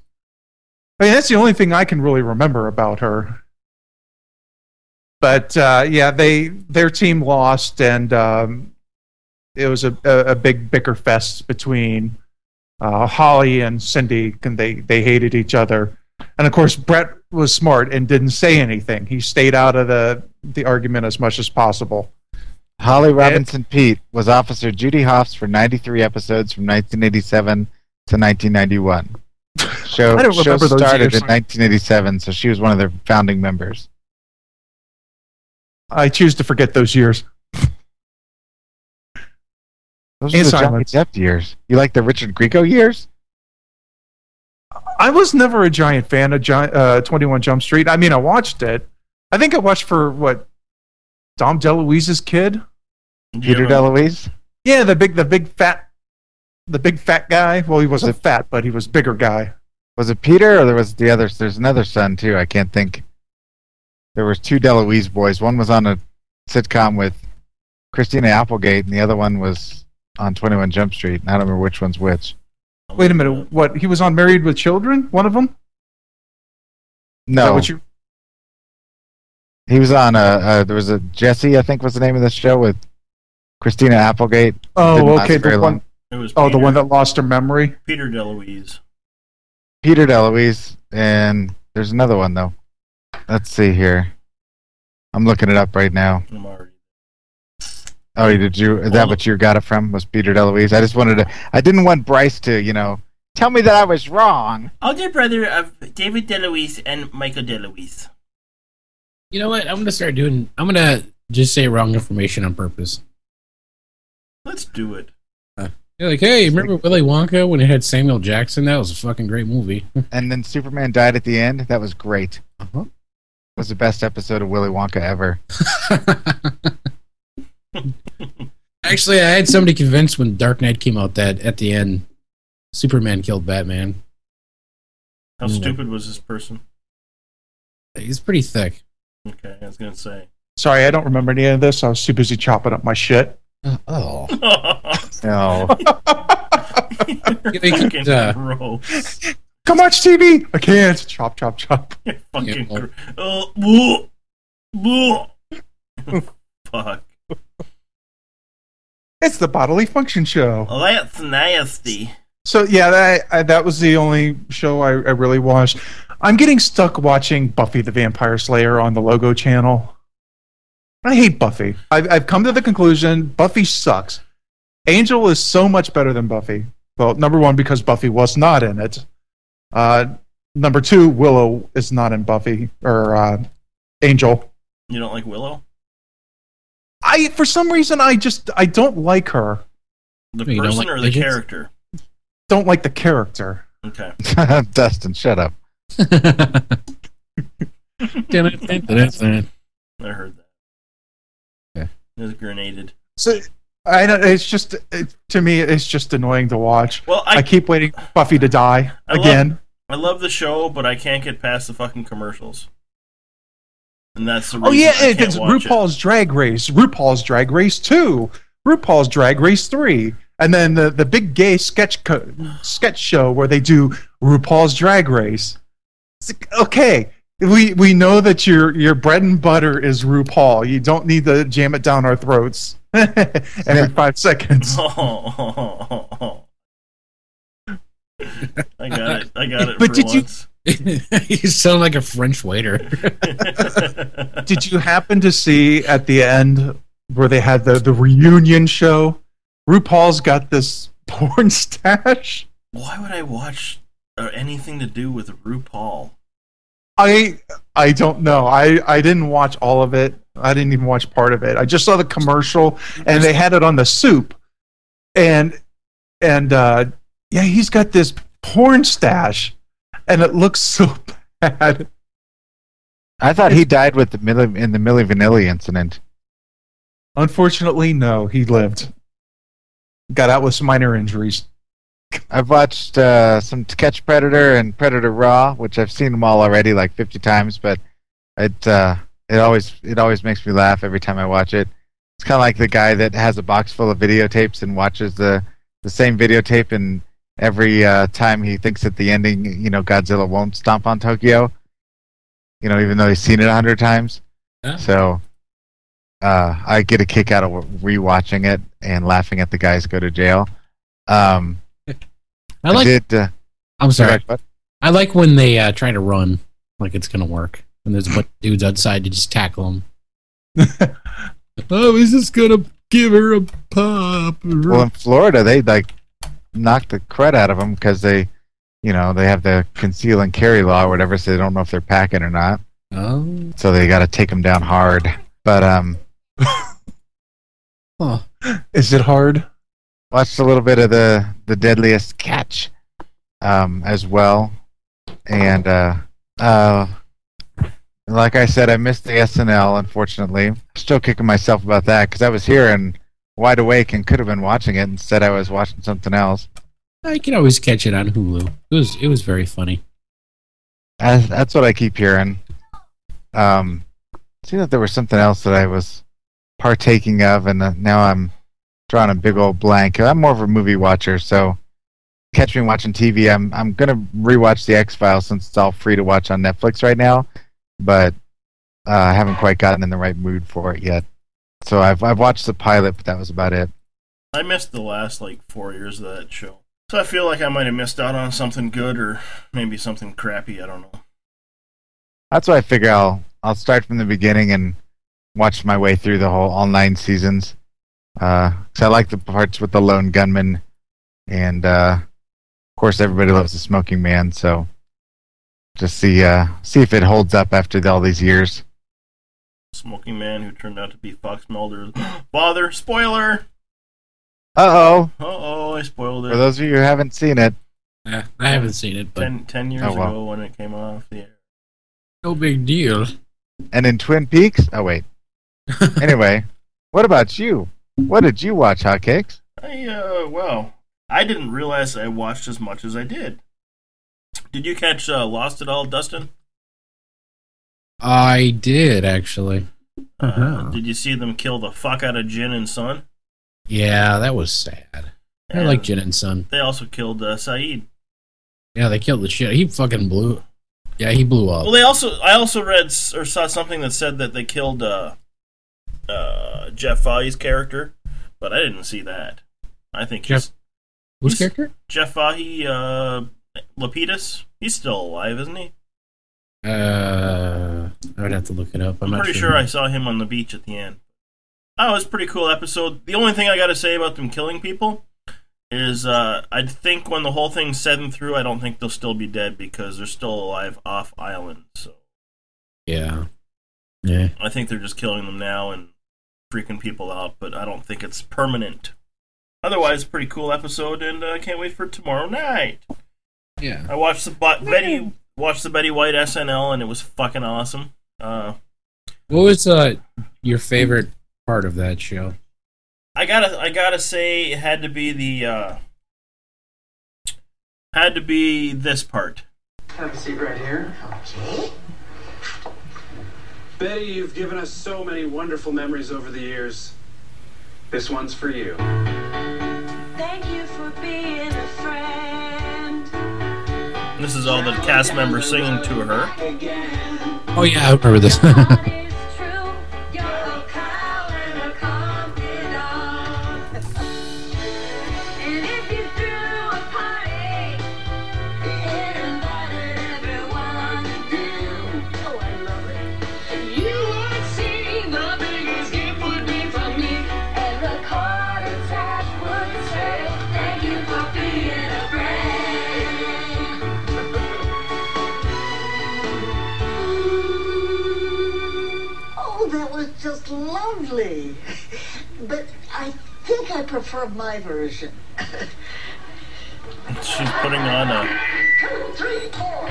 I mean, that's the only thing I can really remember about her. But uh, yeah, they their team lost, and um, it was a, a, big bicker fest between uh, Holly and Cyndi, and they they hated each other. And of course, Bret was smart and didn't say anything. He stayed out of the the argument as much as possible. Holly Robinson Peete was Officer Judy Hoffs for 93 episodes from 1987 to 1991. Show, show started in 1987, so she was one of their founding members. I choose to forget those years. Those are the Johnny. Depp years. You like the Richard Grieco years? I was never a giant fan of Gi- uh, 21 Jump Street. I mean, I watched it. I think I watched for what Dom DeLuise's kid. Peter DeLuise? Yeah, the big, the big fat, the big fat guy. Well, he wasn't fat, but he was bigger guy. Was it Peter or there was the other? There's another son too. I can't think. There was two DeLuise boys. One was on a sitcom with Christina Applegate, and the other one was on 21 Jump Street. And I don't remember which one's which. Wait a minute, what? He was on Married with Children. One of them. No, what you? he was on a. Uh, there was a Jesse, I think was the name of the show with Christina Applegate. Didn't Oh, okay. The one, It was oh, the one that lost her memory. Peter DeLuise. Peter DeLuise, and there's another one though. Let's see here. I'm looking it up right now. I'm already. Oh, did you? Is that what you got it from? Was Peter DeLuise? I just wanted to. I didn't want Bryce to, you know, tell me that I was wrong. Older brother of David DeLuise and Michael DeLuise. You know what? I'm gonna start doing. I'm gonna just say wrong information on purpose. Let's do it. You're like, hey, remember Willy Wonka when it had Samuel Jackson? That was a fucking great movie. And then Superman died at the end. That was great. Uh-huh. was the best episode of Willy Wonka ever. Actually, I had somebody convinced when Dark Knight came out that at the end, Superman killed Batman. How Mm. stupid was this person? He's pretty thick. Okay, I was gonna say. Sorry, I don't remember any of this. I was too busy chopping up my shit. oh. No. Fucking uh, gross. Come watch TV. I can't. Chop, chop, chop. Fucking gr- oh, bleh, bleh. Fuck. It's the bodily function show. Well, that's nasty. So yeah, that I, that was the only show I, I really watched. I'm getting stuck watching Buffy the Vampire Slayer on the Logo channel. I hate Buffy. I've, I've come to the conclusion Buffy sucks. Angel is so much better than Buffy. Well, number one because Buffy was not in it. Uh, number two, Willow is not in Buffy or uh, Angel. You don't like Willow? I for some reason I just I don't like her. The You person like or the character? Don't like the character. Okay. Dustin, shut up. I heard that. Yeah. It was grenaded. So I know it's just it, to me it's just annoying to watch. Well, I, I- keep waiting for Buffy to die I love- again. I love the show, but I can't get past the fucking commercials. And that's the oh yeah, I it's watch it. RuPaul's Drag Race, RuPaul's Drag Race Two, RuPaul's Drag Race Three, and then the the big gay sketch co- sketch show where they do RuPaul's Drag Race. It's like, okay, we we know that your your bread and butter is RuPaul. You don't need to jam it down our throats every five seconds. I got it. I got it But for did once. you sound like a French waiter. Did you happen to see at the end where they had the, the reunion show? RuPaul's got this porn stash. Why would I watch uh, anything to do with RuPaul? I I don't know. I, I didn't watch all of it. I didn't even watch part of it. I just saw the commercial and they had it on the soup. And and uh yeah, he's got this porn stash and it looks so bad. I thought he died with the Milli, in the Milli Vanilli incident. Unfortunately, no, he lived. Got out with some minor injuries. I've watched uh, some Catch Predator and Predator Raw, which I've seen them all already like 50 times, but it uh, it always it always makes me laugh every time I watch it. It's kind of like the guy that has a box full of videotapes and watches the the same videotape, and every uh, time he thinks at the ending, you know, Godzilla won't stomp on Tokyo. You know, even though he's seen it a hundred times. Yeah. So uh, I get a kick out of rewatching it and laughing at the guys go to jail. Um, I like. did. Uh, I'm sorry. What? I like when they uh, try to run. like it's gonna work. And there's a bunch of dudes outside to just tackle them. oh, is this gonna give her a pop? Well, in Florida, they like knock the crud out of them because they, you know, they have the conceal and carry law or whatever, so they don't know if they're packing or not. Oh. So they got to take them down hard. But um, Huh. Is it hard? watched a little bit of the the Deadliest Catch, um, as well, and uh, uh, like I said, I missed the SNL. Unfortunately, still kicking myself about that because I was here and wide awake and could have been watching it. Instead, I was watching something else. I can always catch it on Hulu. It was it was very funny. That's, that's what I keep hearing. Um, see that there was something else that I was partaking of, and uh, now I'm drawing a big old blank. I'm more of a movie watcher, so catch me watching TV. I'm I'm gonna rewatch the X Files since it's all free to watch on Netflix right now, but uh, I haven't quite gotten in the right mood for it yet. So I've I've watched the pilot, but that was about it. I missed the last like four years of that show. So I feel like I might have missed out on something good or maybe something crappy. I don't know. That's why I figure I'll I'll start from the beginning and watch my way through the whole all nine seasons. Uh 'cause I like the parts with the lone gunman, and uh, of course everybody loves the smoking man. So just see uh, see if it holds up after all these years. Smoking man who turned out to be Fox Mulder's father. Spoiler. Uh oh! Uh oh, I spoiled it. For those of you who haven't seen it, Yeah, I haven't seen it, but ten, 10 years Oh, wow. ago when it came off the air. no big deal. and in Twin Peaks. Oh wait. anyway, what about you? What did you watch, Hotcakes? I uh well, I didn't realize I watched as much as I did. Did you catch uh, Lost at all, Dustin? I did actually. Uh, Uh-huh. did you see them kill the fuck out of Jin and Son? Yeah, that was sad. I like Jin and Son. They also killed uh, Sayid. Yeah, they killed the shit. He fucking blew. Yeah, he blew up. Well, they also I also read or saw something that said that they killed uh, uh, Jeff Fahey's character, but I didn't see that. I think Jeff- he's Whose he's- character? Jeff Fahey, uh, Lapidus. He's still alive, isn't he? Uh, I would have to look it up. I'm, I'm not pretty sure I saw him on the beach at the end. Oh, it was a pretty cool episode. The only thing I got to say about them killing people is uh, I think when the whole thing's said and through, I don't think they'll still be dead because they're still alive off island. So Yeah. Yeah. I think they're just killing them now and freaking people out, but I don't think it's permanent. Otherwise, pretty cool episode, and I uh, can't wait for tomorrow night. Yeah. I watched the Bo- Betty watched the Betty White SNL, and it was fucking awesome. Uh, What was uh your favorite part of that show? I gotta I gotta say it had to be the uh had to be this part. Have a seat right here. Okay. Betty, you've given us so many wonderful memories over the years. This one's for you. Thank you for being a friend. This is all the cast members singing to her. Oh yeah, I remember this. lovely. But I think I prefer my version. She's putting on a Two, three, four.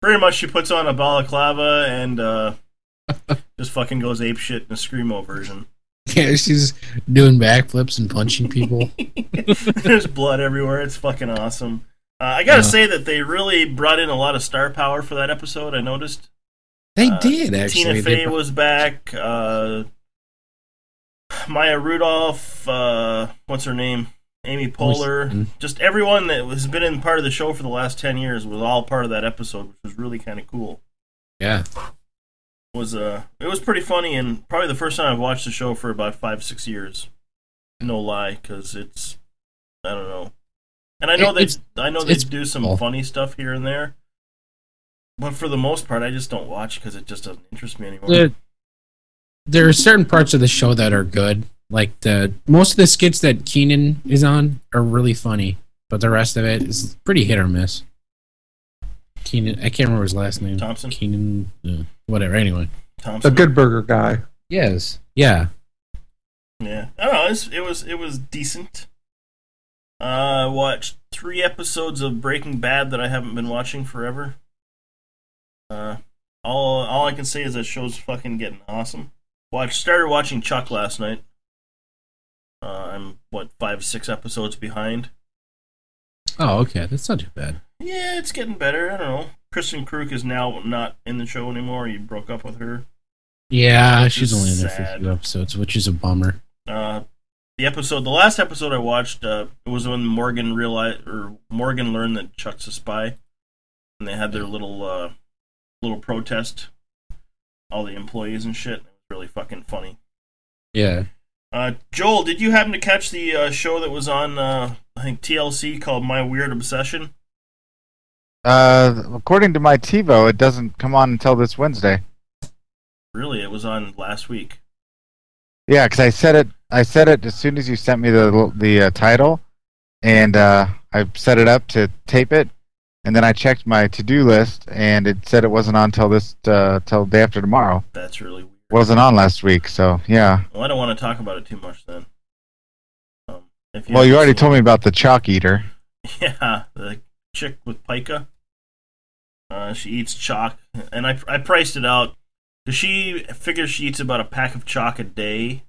pretty much she puts on a balaclava and uh just fucking goes ape shit in a screamo version. yeah, she's doing backflips and punching people. There's blood everywhere. It's fucking awesome. Uh, I gotta Yeah. say that they really brought in a lot of star power for that episode. I noticed. They Uh, did actually. Tina Fey brought- was back. Uh, Maya Rudolph. Uh, what's her name? Amy Poehler, just everyone that has been in part of the show for the last ten years was all part of that episode, which was really kind of cool. Yeah. Was uh it was pretty funny and probably the first time I've watched the show for about five six years. No lie, because it's I don't know, and I know It- they I know they do some cool. funny stuff here and there, but for the most part, I just don't watch because it just doesn't interest me anymore. There, there are certain parts of the show that are good. Like the most of the skits that Kenan is on are really funny, but the rest of it is pretty hit or miss. Kenan, I can't remember his last name. Thompson? Kenan, uh, whatever. Anyway. The Thompson, Good Burger guy. Yes. Yeah. yeah, I don't know. It was it was, it was decent. Uh, I watched three episodes of Breaking Bad that I haven't been watching forever. Uh, all all I can say is that show's fucking getting awesome. Watch started watching Chuck last night. Uh, I'm what five six episodes behind. Oh, okay. That's not too bad. Yeah, it's getting better. I don't know. Kristin Kreuk is now not in the show anymore. He broke up with her. Yeah, Which she's only in there for a few episodes, which is a bummer. Uh, the episode, the last episode I watched, uh, it was when Morgan realized or Morgan learned that Chuck's a spy, and they had their little uh, little protest. All the employees and shit. It was really fucking funny. Yeah. Uh, Joel, did you happen to catch the uh, show that was on uh, I think TLC called My Weird Obsession? Uh, according to my TiVo, it doesn't come on until this Wednesday. Really, it was on last week. Yeah, because I said it. I said it as soon as you sent me the the uh, title, and uh, I set it up to tape it, and then I checked my to do list, and it said it wasn't on till this uh, till day after tomorrow. That's really weird. Wasn't on last week, so yeah. Well, I don't want to talk about it too much then. Um, if Well, you already told me about the chalk eater. Yeah, the chick with pica. Uh, she eats chalk, and I I priced it out. 'cause She figures she eats about a pack of chalk a day.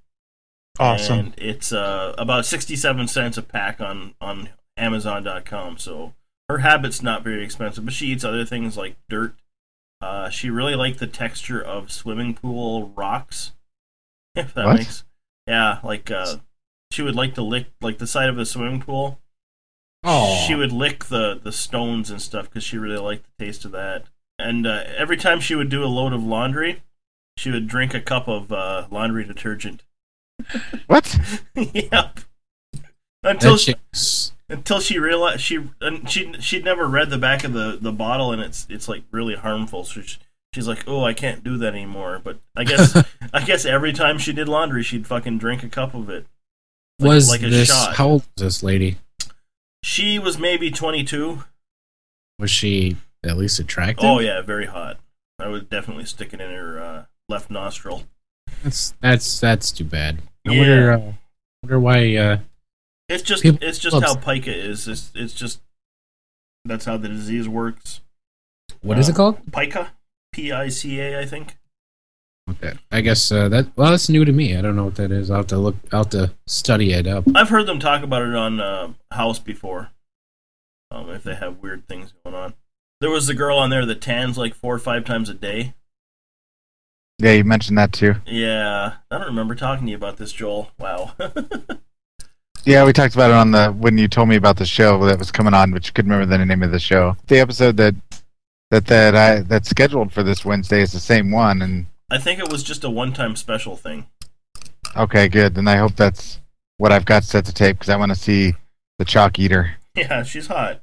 Awesome. And it's uh, about sixty-seven cents a pack on on Amazon.com. So her habit's not very expensive, but she eats other things like dirt. Uh, she really liked the texture of swimming pool rocks. If that What? makes yeah, like uh, she would like to lick like the side of the swimming pool. Oh. She would lick the the stones and stuff because she really liked the taste of that. And uh, every time she would do a load of laundry, she would drink a cup of uh, laundry detergent. What? yep. Until she, until she realized she and she she'd never read the back of the, the bottle and it's it's like really harmful. So she, she's like, oh, I can't do that anymore. But I guess I guess every time she did laundry, she'd fucking drink a cup of it. Like- was like a this shot. how old was this lady? She was maybe twenty two. Was she at least attractive? Oh yeah, very hot. I would definitely stick it in her uh, left nostril. That's that's that's too bad. I Yeah. wonder, uh, wonder why. Uh, It's just it's just how pica is. It's, it's just that's how the disease works. what is Uh, it called? Pica, P I C A, I think. Okay. I guess uh, that. Well, that's new to me. I don't know what that is. I'll have to look. I'll have to study it up. I've heard them talk about it on uh, House before. Um, if they have weird things going on, there was the girl on there that tans like four or five times a day. Yeah, you mentioned that too. Yeah, I don't remember talking to you about this, Joel. Wow. Yeah, we talked about it on the when you told me about the show that was coming on, which you couldn't remember the name of the show. The episode that that that I that's scheduled for this Wednesday is the same one, and I think it was just a one-time special thing. okay, good. Then I hope that's what I've got set to tape because I want to see the chalk eater. Yeah, she's hot.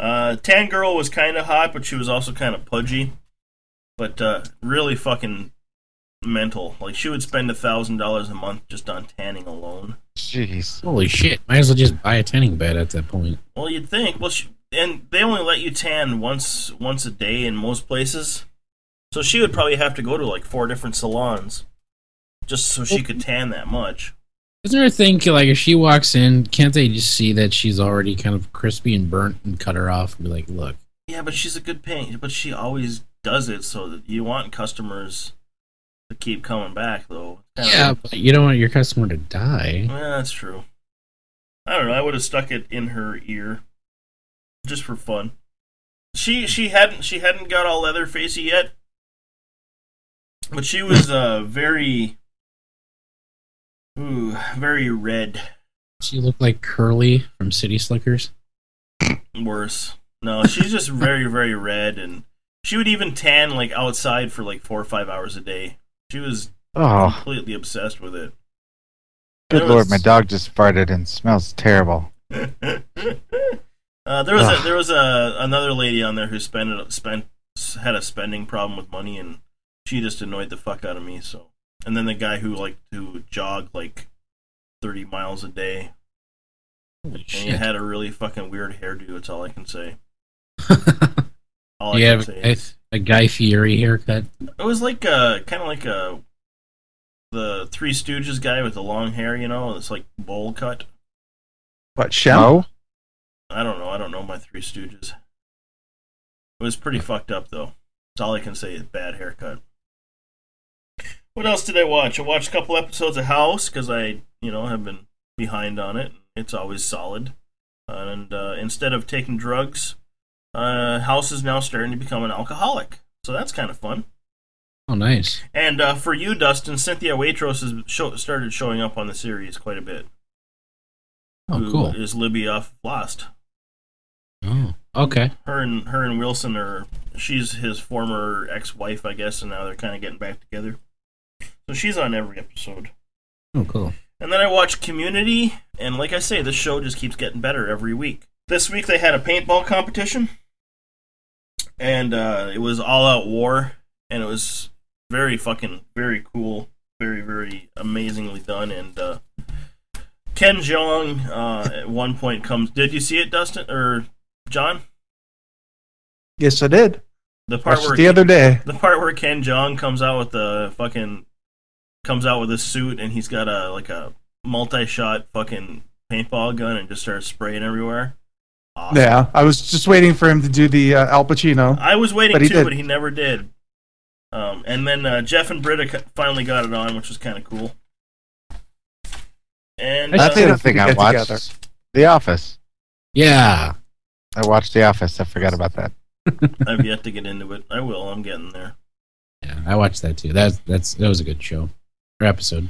Uh, Tan Girl was kind of hot, but she was also kind of pudgy. But uh, really fucking mental. Like she would spend a thousand dollars a month just on tanning alone. Jeez. Holy shit! Might as well just buy a tanning bed at that point. Well, you'd think. Well, she, and they only let you tan once once a day in most places. So she would probably have to go to like four different salons just so she could tan that much. Isn't there a thing like if she walks in, can't they just see that she's already kind of crispy and burnt and cut her off and be like, look, Yeah, but she's a good paint. But she always does it so that you want customers to keep coming back, though. Yeah, but you don't want your customer to die. Yeah, that's true. I don't know. I would have stuck it in her ear, just for fun. She she hadn't she hadn't got all leather facey yet, but she was uh very, ooh, very red. She looked like Curly from City Slickers. Worse. No, she's just very, very red, and she would even tan like outside for like four or five hours a day. She was Oh. completely obsessed with it. Good It lord, was- my dog just farted and smells terrible. Uh, there was a, there was a another lady on there who spent spent had a spending problem with money, and she just annoyed the fuck out of me. So, and then the guy who liked to jog like thirty miles a day, and he had a really fucking weird hairdo. That's all I can say. all I you can have say a, is a Guy Fieri haircut. it was like a kind of like a the Three Stooges guy with the long hair, you know, it's like bowl cut. What, Shem? Oh? I don't know. I don't know my Three Stooges. It was pretty fucked up though. That's all I can say is bad haircut. What else did I watch? I watched a couple episodes of House because I, you know, have been behind on it. It's always solid. And uh, instead of taking drugs, uh, House is now starting to become an alcoholic. So that's kind of fun. Oh, nice. And uh, for you, Dustin, Cynthia Watros has show- started showing up on the series quite a bit. Oh, who cool. Is Libby off Lost? Oh, okay. Her and her and Wilson are. She's his former ex-wife, I guess, and now they're kind of getting back together. So she's on every episode. Oh, cool. And then I watched Community, and like I say, this show just keeps getting better every week. This week they had a paintball competition, and uh, it was all out war, and it was very fucking very cool, very very amazingly done. And uh, Ken Jeong uh, at one point comes. Did you see it, Dustin or John? Yes, I did. The part Watched where the other day. the part where Ken Jeong comes out with the fucking comes out with a suit and he's got a like a multi-shot fucking paintball gun and just starts spraying everywhere. Awesome. Yeah, I was just waiting for him to do the uh, Al Pacino. I was waiting but too, did. but he never did. Um, and then uh, Jeff and Britta finally got it on, which was kind of cool. And That's uh, the other thing I watched. The Office. Yeah. I watched The Office. I forgot about that. I've yet to get into it. I will. I'm getting there. Yeah, I watched that too. That's that's that was a good show or episode.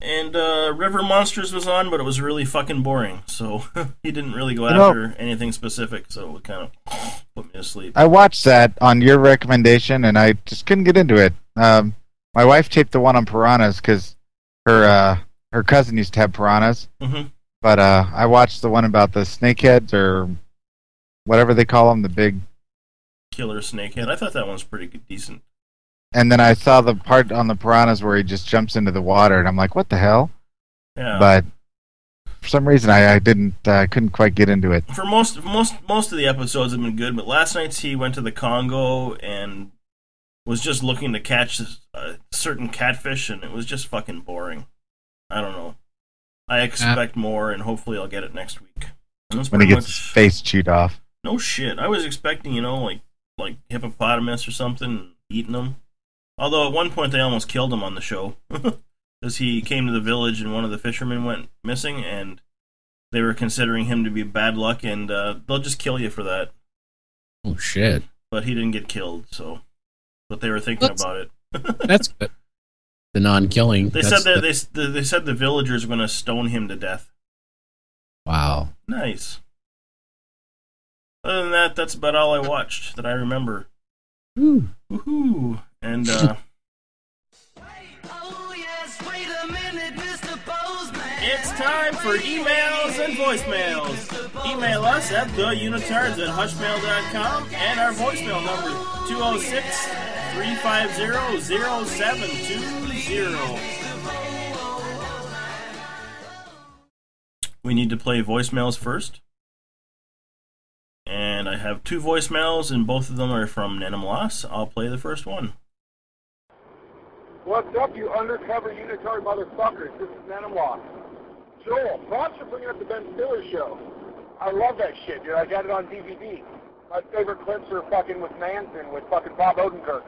And uh, River Monsters was on, but it was really fucking boring. So he didn't really go You know- after anything specific. So it kind of put me to sleep. I watched that on your recommendation, and I just couldn't get into it. Um, my wife taped the one on piranhas because her uh, her cousin used to have piranhas, Mhm. but uh, I watched the one about the snakeheads or whatever they call them, the big. Killer Snakehead. I thought that one was pretty good, decent. And then I saw the part on the piranhas where he just jumps into the water, and I'm like, what the hell? Yeah. But for some reason, I, I didn't, uh, couldn't quite get into it. for most most most of the episodes have been good, but last night's he went to the Congo and was just looking to catch a certain catfish, and it was just fucking boring. I don't know. I expect more, and hopefully I'll get it next week. When he gets much- his face chewed off. No shit. I was expecting, you know, like like hippopotamus or something, and eating them. Although at one point they almost killed him on the show, because he came to the village and one of the fishermen went missing, and they were considering him to be bad luck, and uh, they'll just kill you for that. Oh shit. But he didn't get killed, so. But they were thinking That's- about it. That's good. The non-killing. They said that the- they they said the villagers were going to stone him to death. Wow. Nice. Other than that, that's about all I watched that I remember. Woo. Woohoo! And uh, it's time for emails and voicemails. Email us at theunitards at hushmail.com and our voicemail number 206 350 0720. We need to play voicemails first. And I have two voicemails, and both of them are from Nenamlas. I'll play the first one. What's up, you undercover unitard motherfuckers? This is Nenamlock. Joel, props for bringing up the Ben Stiller show. I love that shit, dude. I got it on DVD. My favorite clips are fucking with Manson, with fucking Bob Odenkirk.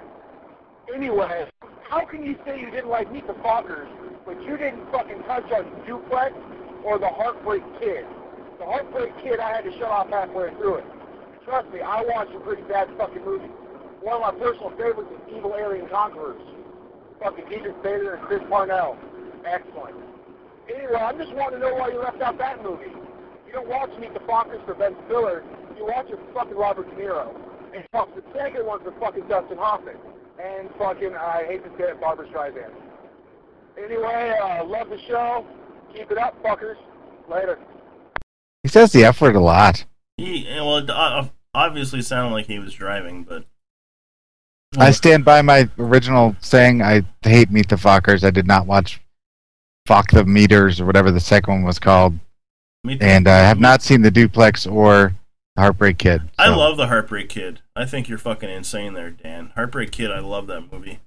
Anyway, how can you say you didn't like Meet the Fockers, but you didn't fucking touch on Duplex or The Heartbreak Kid? The Heartbreak Kid, I had to shut off halfway through it. Trust me, I watched some pretty bad fucking movies. One of my personal favorites is Evil Alien Conquerors. Fucking Diedrich Bader and Chris Parnell. Excellent. Anyway, I'm just wanting to know why you left out that movie. You don't watch Meet the Fockers for Ben Stiller. You watch it for fucking Robert De Niro. And fuck, the second one's for fucking Dustin Hoffman. And fucking, I hate to say it, Barbra Streisand. Anyway, uh, love the show. Keep it up, fuckers. Later. He says the F word a lot. He well, it uh, obviously sounded like he was driving, but I stand by my original saying. I hate Meet the Fockers. I did not watch Fuck the Meters or whatever the second one was called, Meet and I have not seen the Duplex or Heartbreak Kid. I love the Heartbreak Kid. I think you're fucking insane there, Dan. Heartbreak Kid, I love that movie.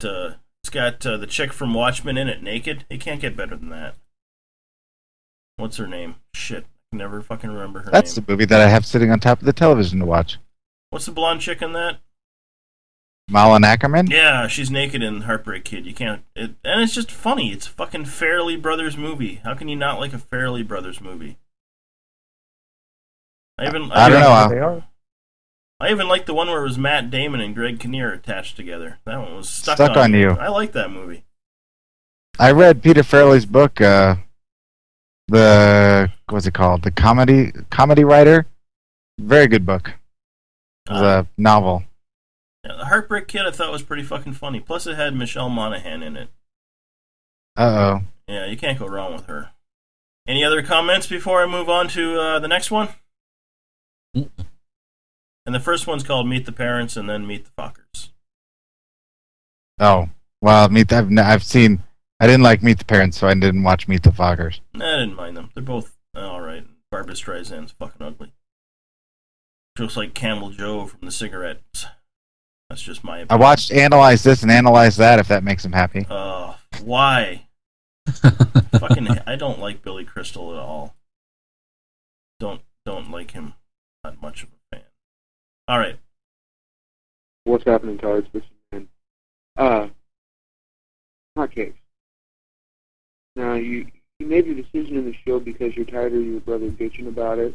It, uh, it's got uh, the chick from Watchmen in it, naked. It can't get better than that. What's her name? Shit, I never fucking remember her That's name. the movie that I have sitting on top of the television to watch. What's the blonde chick in that? Malin Akerman. Yeah, she's naked in Heartbreak Kid. You can't, it, and it's just funny. It's a fucking Farrelly Brothers movie. How can you not like a Farrelly Brothers movie? I even I don't know. They uh, are. I even like the one where it was Matt Damon and Greg Kinnear attached together. That one was stuck, Stuck on You. I like that movie. I read Peter Farrelly's book. Uh, the what's it called? The comedy comedy writer. Very good book. It was a novel. Yeah, the Heartbreak Kid I thought was pretty fucking funny. Plus, it had Michelle Monaghan in it. Uh oh. Yeah, you can't go wrong with her. Any other comments before I move on to uh, the next one? And the first one's called Meet the Parents and then Meet the Fockers. Oh. Well, meet. The, I've I've seen. I didn't like Meet the Parents, so I didn't watch Meet the Fockers. Nah, I didn't mind them. They're both alright. Barbra Streisand's fucking ugly. Just like Camel Joe from the cigarettes. That's just my I watched Analyze This and Analyze That. If that makes him happy. Uh, why? Fucking, I don't like Billy Crystal at all. Don't don't like him. Not much of a fan. All right. What's happening, cards? What's man? Uh, hotcakes. Now you you made your decision in the show because you're tired of your brother bitching about it,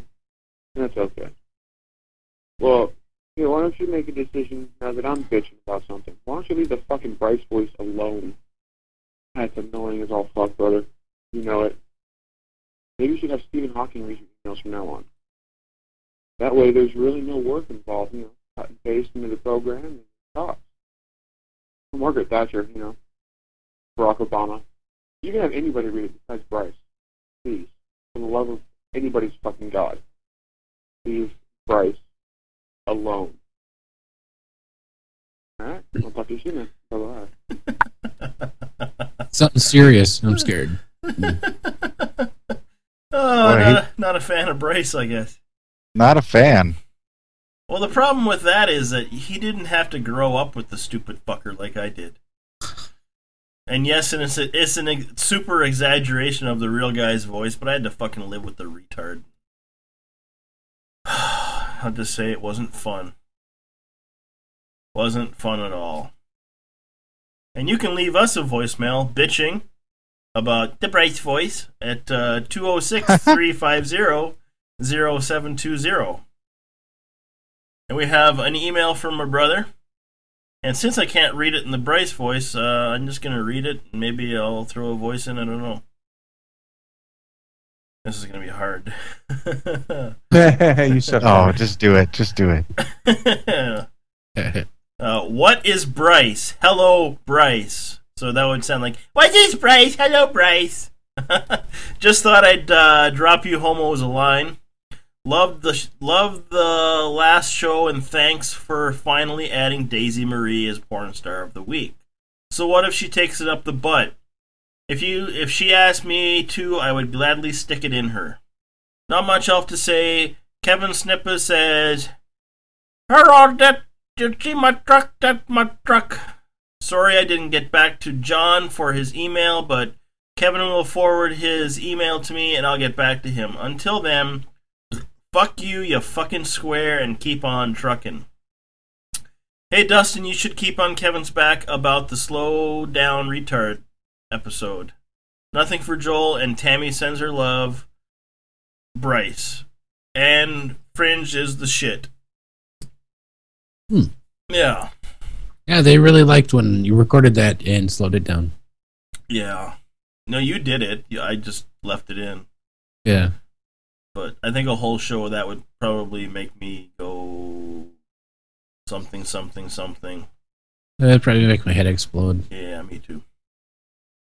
and that's okay. Well, here, why don't you make a decision now that I'm bitching about something? Why don't you leave the fucking Bryce voice alone? That's annoying as all fuck, brother. You know it. Maybe you should have Stephen Hawking read your emails from now on. That way, there's really no work involved. You know, cut and paste into the program and talk. Margaret Thatcher, you know, Barack Obama. You can have anybody read it besides Bryce. Please, for the love of anybody's fucking God, leave Bryce alone. Alright, I'll talk to you soon. Bye-bye. Something serious. I'm scared. Oh, Boy, not, he- a, not a fan of Brace, I guess. Not a fan. Well, the problem with that is that he didn't have to grow up with the stupid fucker like I did. And yes, and it's, a, it's an ex- super exaggeration of the real guy's voice, but I had to fucking live with the retard. I'll just say it wasn't fun. Wasn't fun at all. And you can leave us a voicemail bitching about the Bryce voice at uh, 206 350 0720. And we have an email from my brother. And since I can't read it in the Bryce voice, uh, I'm just going to read it. Maybe I'll throw a voice in. I don't know. This is going to be hard. you said. Oh, just do it. Just do it. uh, what is Bryce? Hello, Bryce. So that would sound like, What is Bryce? Hello, Bryce. Just thought I'd uh, drop you homos a line. Loved the sh- loved the last show and thanks for finally adding Daisy Marie as porn star of the week. So what if she takes it up the butt? If you if she asked me to, I would gladly stick it in her. Not much else to say. Kevin Snipper says, Hello, that you see my truck, that my truck. Sorry I didn't get back to John for his email, but Kevin will forward his email to me and I'll get back to him. Until then, fuck you, you fucking square, and keep on trucking. Hey Dustin, you should keep on Kevin's back about the slow down retard episode. Nothing for Joel and Tammy sends her love. Bryce. And Fringe is the shit. Hmm. Yeah. Yeah, they really liked when you recorded that and slowed it down. Yeah. No, you did it. I just left it in. Yeah. But I think a whole show of that would probably make me go something, something, something. That'd probably make my head explode. Yeah, me too.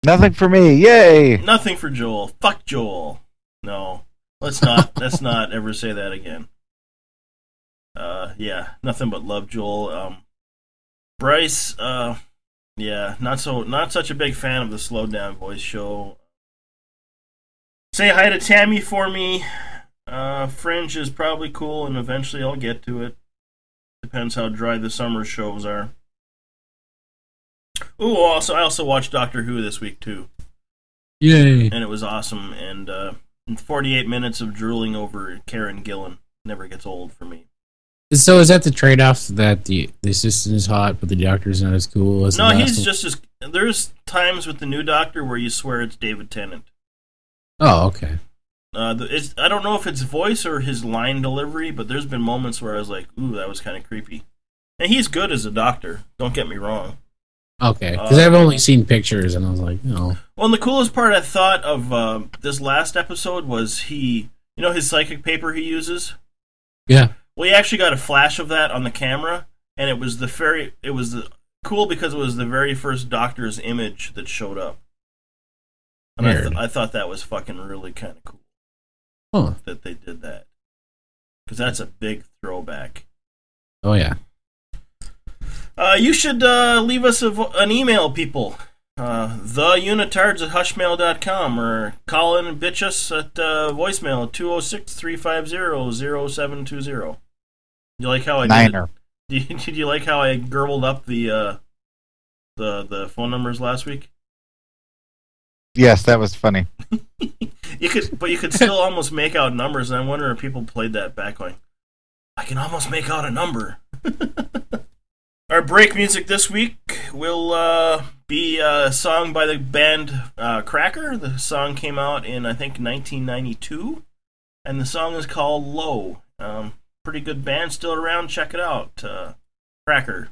Nothing for me. Yay! Nothing for Joel. Fuck Joel. No, let's not. let's not ever say that again. Uh, yeah, nothing but love, Joel. Um, Bryce. Uh, yeah, not so. Not such a big fan of the slow down voice show. Say hi to Tammy for me. Uh, Fringe is probably cool, and eventually I'll get to it. Depends how dry the summer shows are. Ooh, also I also watched Doctor Who this week too, Yay. and it was awesome. And uh, 48 minutes of drooling over Karen Gillan never gets old for me. So is that the trade off that the, the assistant is hot, but the doctor's not as cool as No, he's one? just as. There's times with the new Doctor where you swear it's David Tennant. Oh, okay. Uh, the, I don't know if it's voice or his line delivery, but there's been moments where I was like, "Ooh, that was kind of creepy." And he's good as a doctor. Don't get me wrong. Okay. Because Uh, I've only seen pictures, and I was like, no. Well, and the coolest part I thought of um this last episode was he, you know, his psychic paper he uses. Yeah. Well, he actually got a flash of that on the camera, and it was the very, it was the cool because it was the very first Doctor's image that showed up. And I, th-. I thought that was fucking really kind of cool Huh. that they did that because that's a big throwback. Oh, yeah. Uh, you should uh, leave us a an email, people. Uh, theunitards at hushmail.com or call in and bitch us at uh, voicemail at 206 350 0720. You like how I Niner. did, did, did you like how I gurgled up the uh, the the phone numbers last week? Yes, that was funny. You could, but you could still almost make out numbers, and I wonder if people played that back going, I can almost make out a number. Our break music this week will uh, be a song by the band uh, Cracker. The song came out in, I think, 1992, and the song is called Low. Um, pretty good band, still around. Check it out. Uh, Cracker.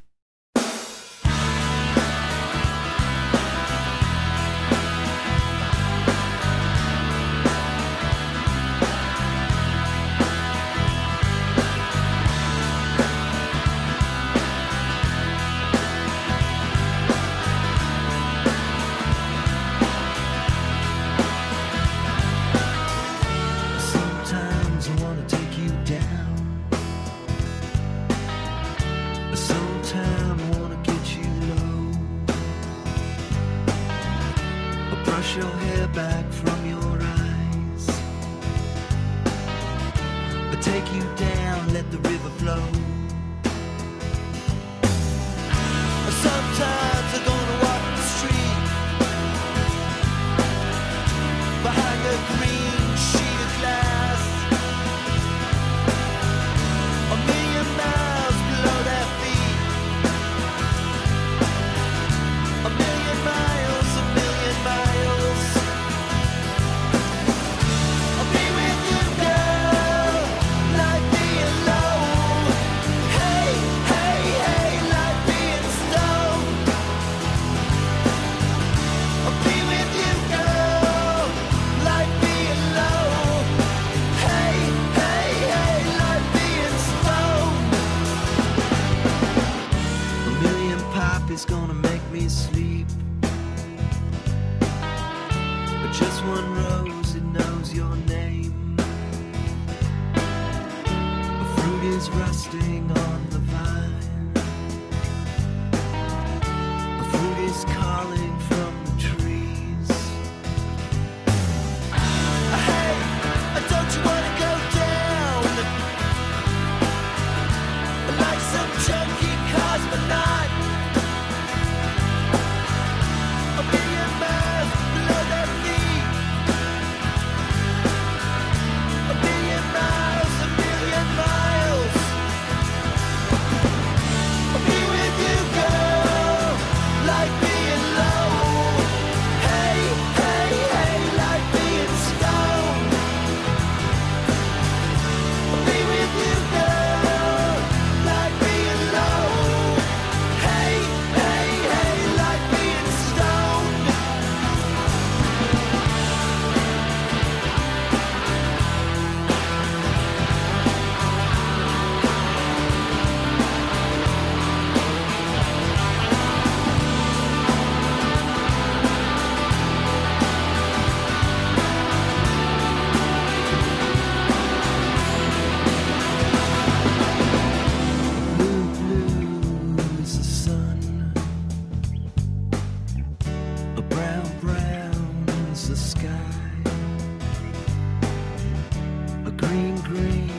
Green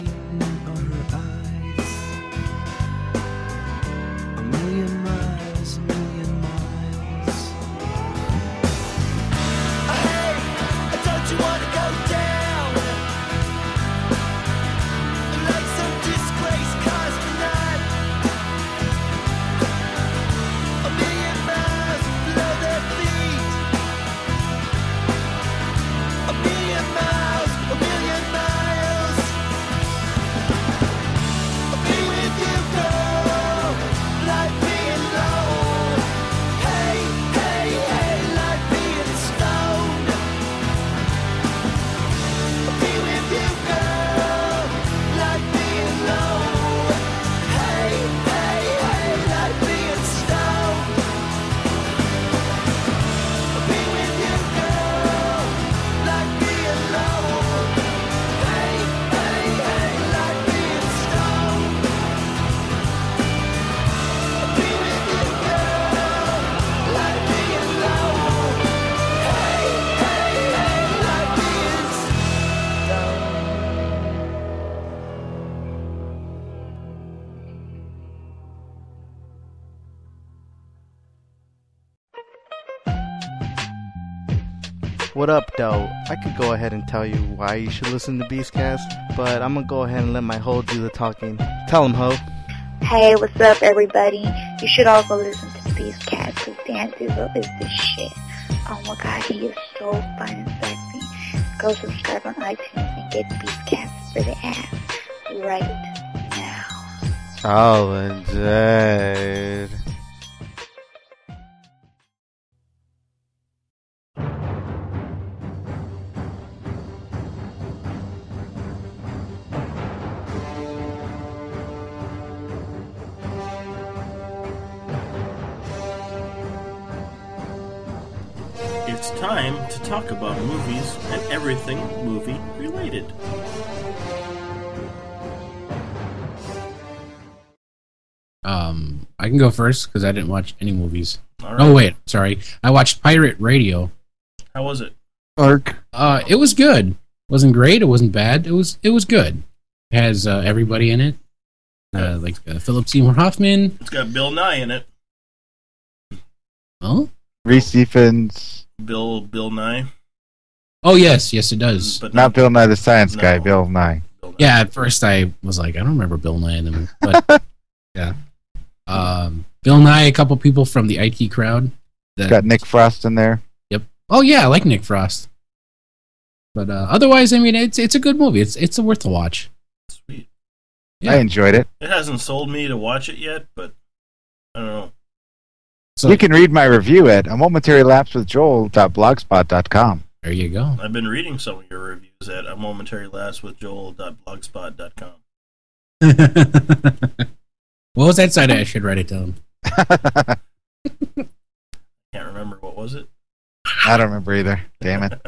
What up, though? I could go ahead and tell you why you should listen to Beastcast, but I'm gonna go ahead and let my hoe do the talking. Tell him, hoe. Hey, what's up, everybody? You should all go listen to Beastcat because Dan Dizzle is the shit. Oh my god, he is so fun and sexy. Go subscribe on iTunes and get Beastcat for the ass right now. Oh, dude. Everything movie related. Um, I can go first because I didn't watch any movies. All Oh wait, sorry. I watched Pirate Radio. How was it? Arc. Uh, it was good. It wasn't great. It wasn't bad. It was it was good. It has uh, everybody in it. Uh, like uh, Philip Seymour Hoffman. It's got Bill Nye in it. Oh, Rhys Ifans, Bill Bill Nye. Oh yes, yes it does. But not Bill Nye the Science Guy, Bill Nye. Yeah, at first I was like, I don't remember Bill Nye in the movie, but yeah, um, Bill Nye, a couple people from the IT crowd. that- Got Nick Frost in there. Yep. Oh yeah, I like Nick Frost. But uh, otherwise, I mean, it's it's a good movie. It's it's worth a watch. Sweet. I enjoyed it. It hasn't sold me to watch it yet, but I don't know. you can read my review at a momentary lapse with Joel.blogspot.com. There you go. I've been reading some of your reviews at a momentary last with joel.blogspot.com. What was that site? I should write it down. I Can't remember what was it. I don't remember either. Damn it.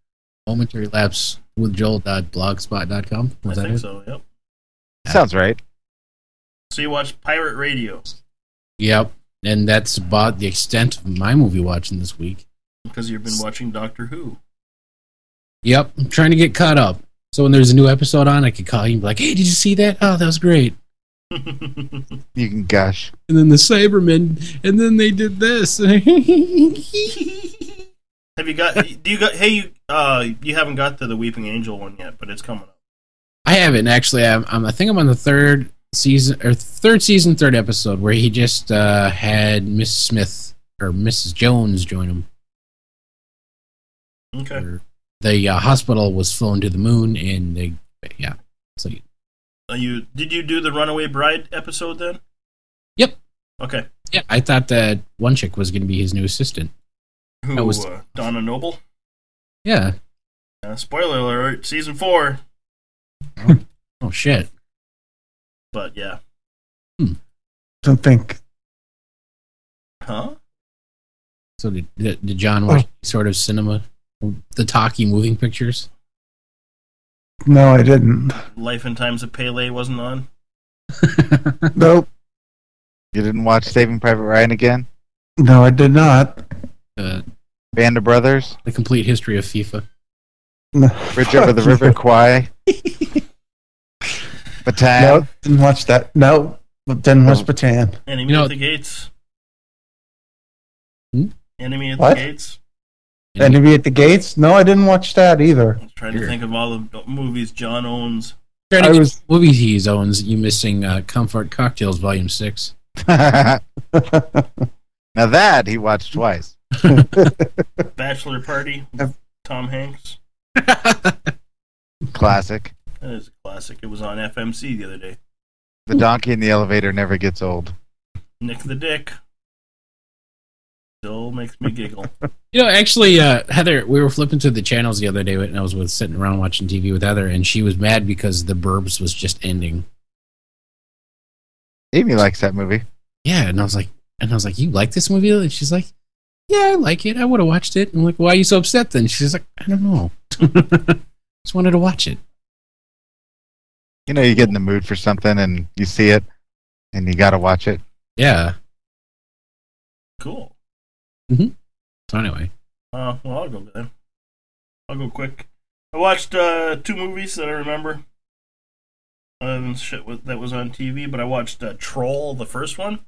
Momentary lapse with Joel.blogspot.com. Was I that think it? so. Yep. Sounds right. So you watched Pirate Radio Yep. And that's about the extent of my movie watching this week. Because you've been watching Doctor Who. Yep. I'm trying to get caught up. So when there's a new episode on, I can call you and be like, hey, did you see that? Oh, that was great. You can gush. And then the Cybermen, and then they did this. Have you got? do you got? Hey, you uh, you haven't got to the Weeping Angel one yet, but it's coming up. I haven't actually. I'm, I'm, I think I'm on the third season or third season, third episode where he just uh, had Miss Smith or Mrs. Jones join him. Okay. The uh, hospital was flown to the moon, and they, yeah. So Are you did you do the Runaway Bride episode then? Yep. Okay. yeah, I thought that one chick was going to be his new assistant. Who? That was- uh, Donna Noble. Yeah. Uh, spoiler alert: season four. Oh shit. But yeah. Don't think. Huh? So did did, did John watch sort of cinema, the talkie moving pictures? No, I didn't. Life and Times of Pele wasn't on. Nope. You didn't watch Saving Private Ryan again? No, I did not. Uh, Band of Brothers, The complete history of FIFA. Bridge Over the River Kwai, Bataan. No, didn't watch that. No, didn't watch Bataan. Enemy You know- at the gates. Hmm? Enemy at What? the gates. Enemy at the Gates? No, I didn't watch that either. Trying to think of all the movies John owns. Trying to I was- movies he owns. You missing uh, Comfort Cocktails Volume Six? now that he watched twice. Bachelor Party. Tom Hanks. Classic. That is a classic. It was on FMC the other day. The donkey in the elevator never gets old. Nick the Dick. Still makes me giggle. You know, actually, uh, Heather, we were flipping through the channels the other day, and I was with sitting around watching TV with Heather, and she was mad because The Burbs was just ending. Amy likes that movie. Yeah, and I was like, and I was like, you like this movie? And she's like, yeah, I like it. I would have watched it. And I'm like, why are you so upset then? She's like, I don't know. just wanted to watch it. You know, you get in the mood for something and you see it and you got to watch it. Yeah. Cool. So anyway, Uh, well, I'll go then. I'll go quick. I watched uh, two movies that I remember. Other than shit with, that was on TV, but I watched uh, Troll, the first one,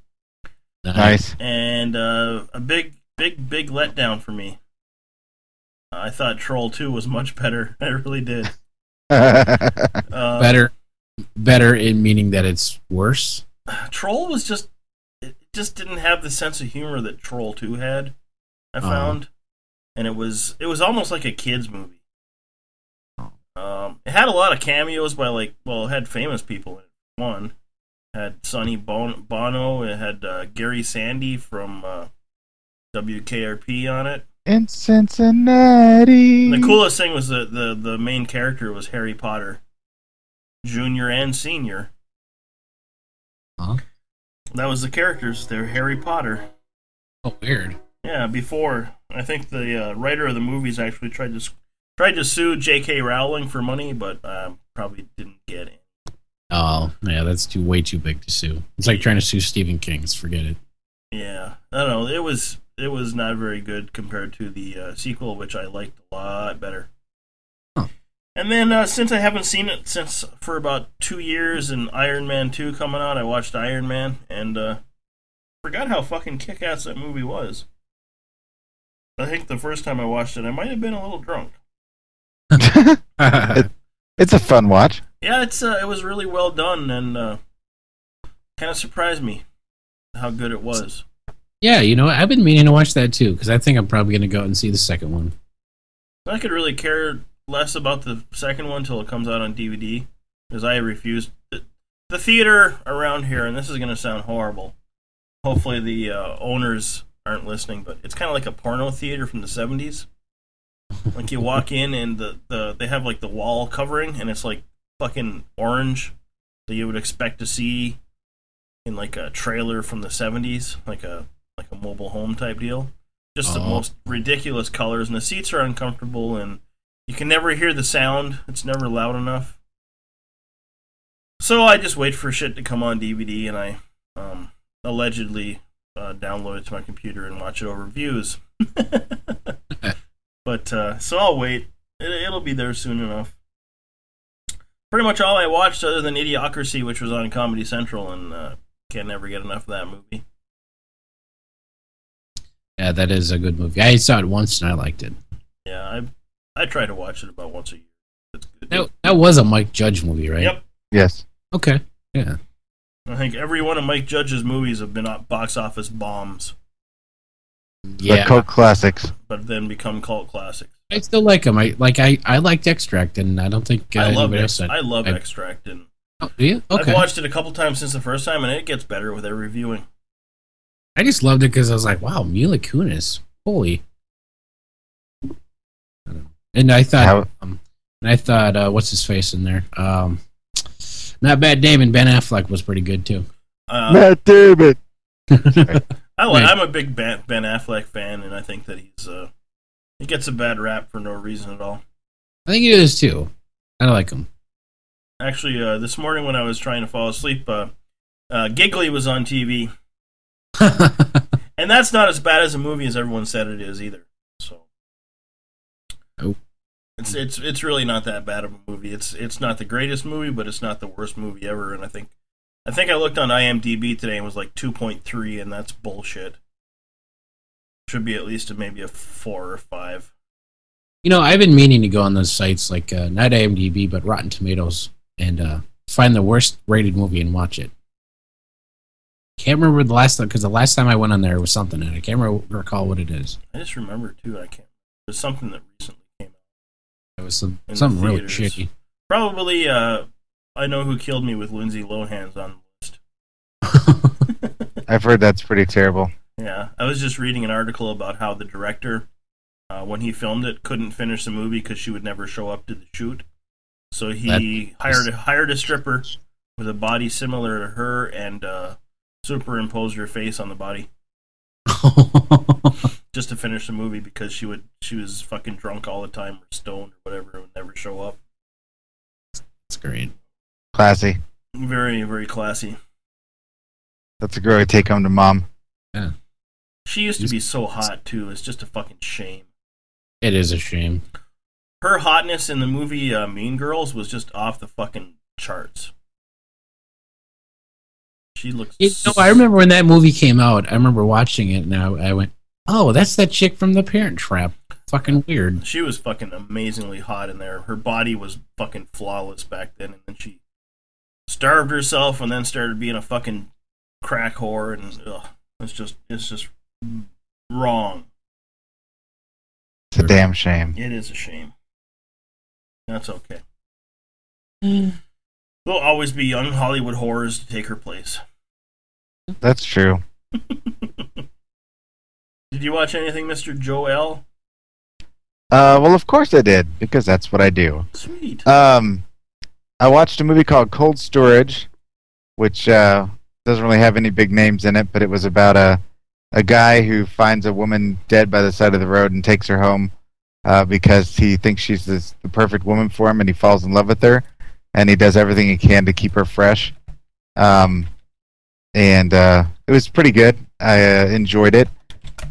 Nice. and uh, a big, big, big letdown for me. I thought Troll 2 was much better. I really did. Uh, better, better in meaning that it's worse. Troll was just it just didn't have the sense of humor that Troll 2 had. I Uh-huh. found, and it was it was almost like a kids movie. Um, it had a lot of cameos by like well, it had famous people in it. One It had Sonny bon- Bono. It had uh, Gary Sandy from uh, WKRP on it. In Cincinnati. And the coolest thing was the, the the main character was Harry Potter, Junior and Senior. Huh? That was the characters. They're Harry Potter. Oh, weird. Yeah, before I think the uh, writer of the movies actually tried to tried to sue J.K. Rowling for money, but um, probably didn't get it. Oh, yeah, that's too way too big to sue. It's like trying to sue Stephen King's. Forget it. Yeah, I don't know. It was it was not very good compared to the uh, sequel, which I liked a lot better. And then uh, since I haven't seen it since for about two years, and Iron Man two coming out, I watched Iron Man and uh, forgot how fucking kick ass that movie was. I think the first time I watched it, I might have been a little drunk. It- it's a fun watch. Yeah, it's uh, it was really well done and uh, kind of surprised me how good it was. Yeah, you know, I've been meaning to watch that too because I think I'm probably going to go out and see the second one. I could really care less about the second one till it comes out on DVD because I refuse. The, the theater around here, and this is going to sound horrible. Hopefully, the uh, owners aren't listening, but it's kind of like a porno theater from the 70s. like you walk in and the, the they have like the wall covering, and it's like fucking orange that you would expect to see in like a trailer from the 70s, like a like a mobile home type deal. Just the Oh. most ridiculous colors, and the seats are uncomfortable, and you can never hear the sound. It's never loud enough. So I just wait for shit to come on DVD, and I um, allegedly uh, download it to my computer and watch it over views. but uh, so I'll wait. It, it'll be there soon enough. Pretty much all I watched, other than Idiocracy, which was on Comedy Central, and uh, can never get enough of that movie. Yeah, that is a good movie. I saw it once and I liked it. Yeah, I I try to watch it about once a year. It's good. That, that was a Mike Judge movie, right? Yep. Yes. Okay. Yeah. I think every one of Mike Judge's movies have been box office bombs, The cult classics. but then become cult classics. I still like them. I like. I I liked Extract, and I don't think uh, I love anybody else Ex- said. I love I- Extract, and Oh, do you? Okay. I've watched it a couple times since the first time, and it gets better with every viewing. I just loved it because I was like, wow, Mila Kunis, holy. I don't know. And I thought, How- um, and I thought, uh, what's his face in there? Um, not bad. Damon Ben Affleck was pretty good too. Uh, Matt David. I like, I'm a big Ben, ben Affleck fan, and I think that he's uh, he gets a bad rap for no reason at all. I think he is too. I like him. Actually, uh, this morning when I was trying to fall asleep, uh, uh, Giggly was on TV, and that's not as bad as a movie as everyone said it is either. So Oh. It's it's it's really not that bad of a movie. It's it's not the greatest movie, but it's not the worst movie ever. And I think I think I looked on IMDb today and it was like two point three, and that's bullshit. Should be at least a, maybe a four or five. You know, I've been meaning to go on those sites like uh, not IMDb but Rotten Tomatoes and uh, find the worst rated movie and watch it. Can't remember the last time because the last time I went on there was something and I can't remember, recall what it is. I just remember too. I can't. It was something that recently. It was some In something really theaters. shitty. Probably. Uh, I know who killed me with Lindsay Lohan's on the list. I've heard that's pretty terrible. Yeah, I was just reading an article about how the director, uh, when he filmed it, couldn't finish the movie because she would never show up to the shoot. So he That- hired hired a stripper with a body similar to her and uh, superimposed her face on the body just to finish the movie because she would she was fucking drunk all the time or stoned or whatever and would never show up. It's great. Classy. Very very classy. That's a girl I take home to mom. Yeah. She used to be so hot too. It's just a fucking shame. It is a shame. her hotness in the movie uh, Mean Girls was just off the fucking charts. She looks. You know, I remember when that movie came out. I remember watching it, and I, I went, "Oh, that's that chick from The Parent Trap." Fucking weird. She was fucking amazingly hot in there. Her body was fucking flawless back then, and then she starved herself, and then started being a fucking crack whore, and ugh, it's just it's just wrong. It's a damn shame. It is a shame. That's okay. Mm. There'll always be young Hollywood horrors to take her place. That's true. Did you watch anything, Mr. Joel? Uh, well, of course I did because that's what I do. Sweet. Um, I watched a movie called Cold Storage, which uh, doesn't really have any big names in it, but it was about a a guy who finds a woman dead by the side of the road and takes her home uh, because he thinks she's this, the perfect woman for him, and he falls in love with her, and he does everything he can to keep her fresh. Um, and uh, it was pretty good. I uh, enjoyed it.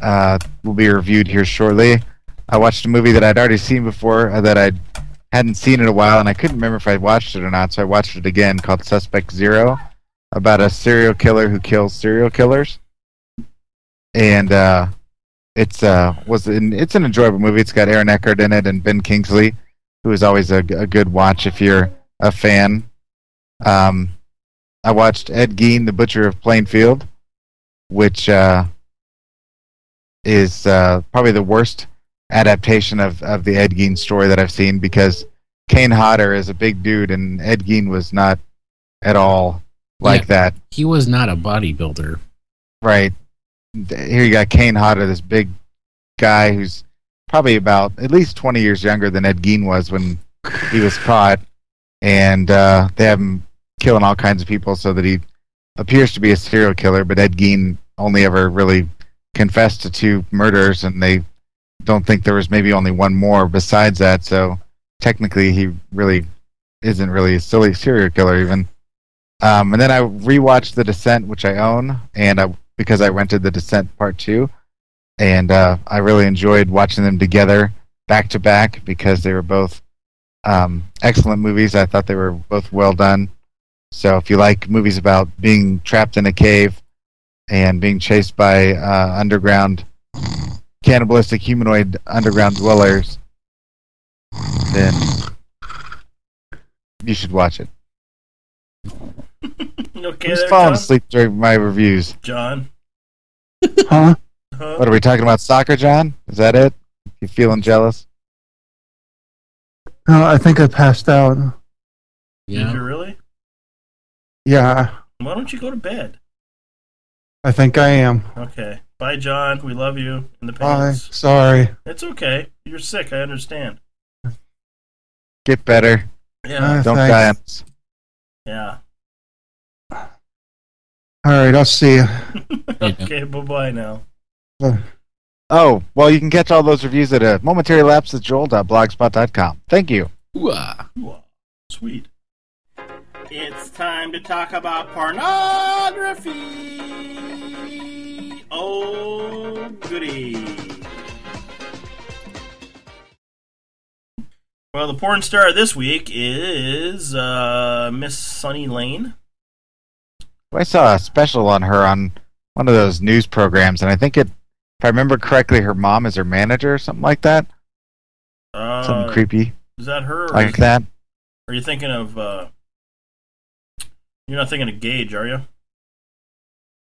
Uh, will be reviewed here shortly. I watched a movie that I'd already seen before uh, that I hadn't seen in a while, and I couldn't remember if I'd watched it or not, so I watched it again called Suspect Zero, about a serial killer who kills serial killers. And uh, it's uh, was an, it's an enjoyable movie. It's got Aaron Eckhart in it and Ben Kingsley, who is always a, a good watch if you're a fan. Um, I watched Ed Gein, The Butcher of Plainfield, which uh, is uh, probably the worst adaptation of, of the Ed Gein story that I've seen because Kane Hodder is a big dude and Ed Gein was not at all like Yeah. that. He was not a bodybuilder. Right. Here you got Kane Hodder, this big guy who's probably about at least 20 years younger than Ed Gein was when he was caught. And uh, they have him killing all kinds of people so that he appears to be a serial killer, but Ed Gein only ever really confessed to two murders, and they don't think there was maybe only one more besides that. So technically, he really isn't really a silly serial killer even. Um, and then I rewatched The Descent, which I own, and I, because I rented The Descent Part Two, and uh, I really enjoyed watching them together back to back because they were both um, excellent movies. I thought they were both well done. So if you like movies about being trapped in a cave and being chased by uh, underground cannibalistic humanoid underground dwellers, then you should watch it. Okay, Who's there, falling John? asleep during my reviews? John. Huh? Huh? What are we talking about? Soccer, John? Is that it? You feeling jealous? Uh, I think I passed out. Did you really? Yeah, Why don't you go to bed? I think I am. Okay. Bye, John. We love you. In the Bye. Sorry. It's okay. You're sick. I understand. Get better. Yeah. Uh, Don't thanks. die. Yeah. All right, I'll see you. okay. Bye bye now. Oh, well, you can catch all those reviews at a momentary lapse at joel.blogspot.com. Thank you. Sweet. It's time to talk about pornography. Oh, goody. Well, the porn star this week is uh, Miss Sunny Lane. I saw a special on her on one of those news programs, and I think it, if I remember correctly, her mom is her manager or something like that. Uh, Something creepy Is that her? Or like that. Are you thinking of? Uh, you're not thinking of Gage, are you?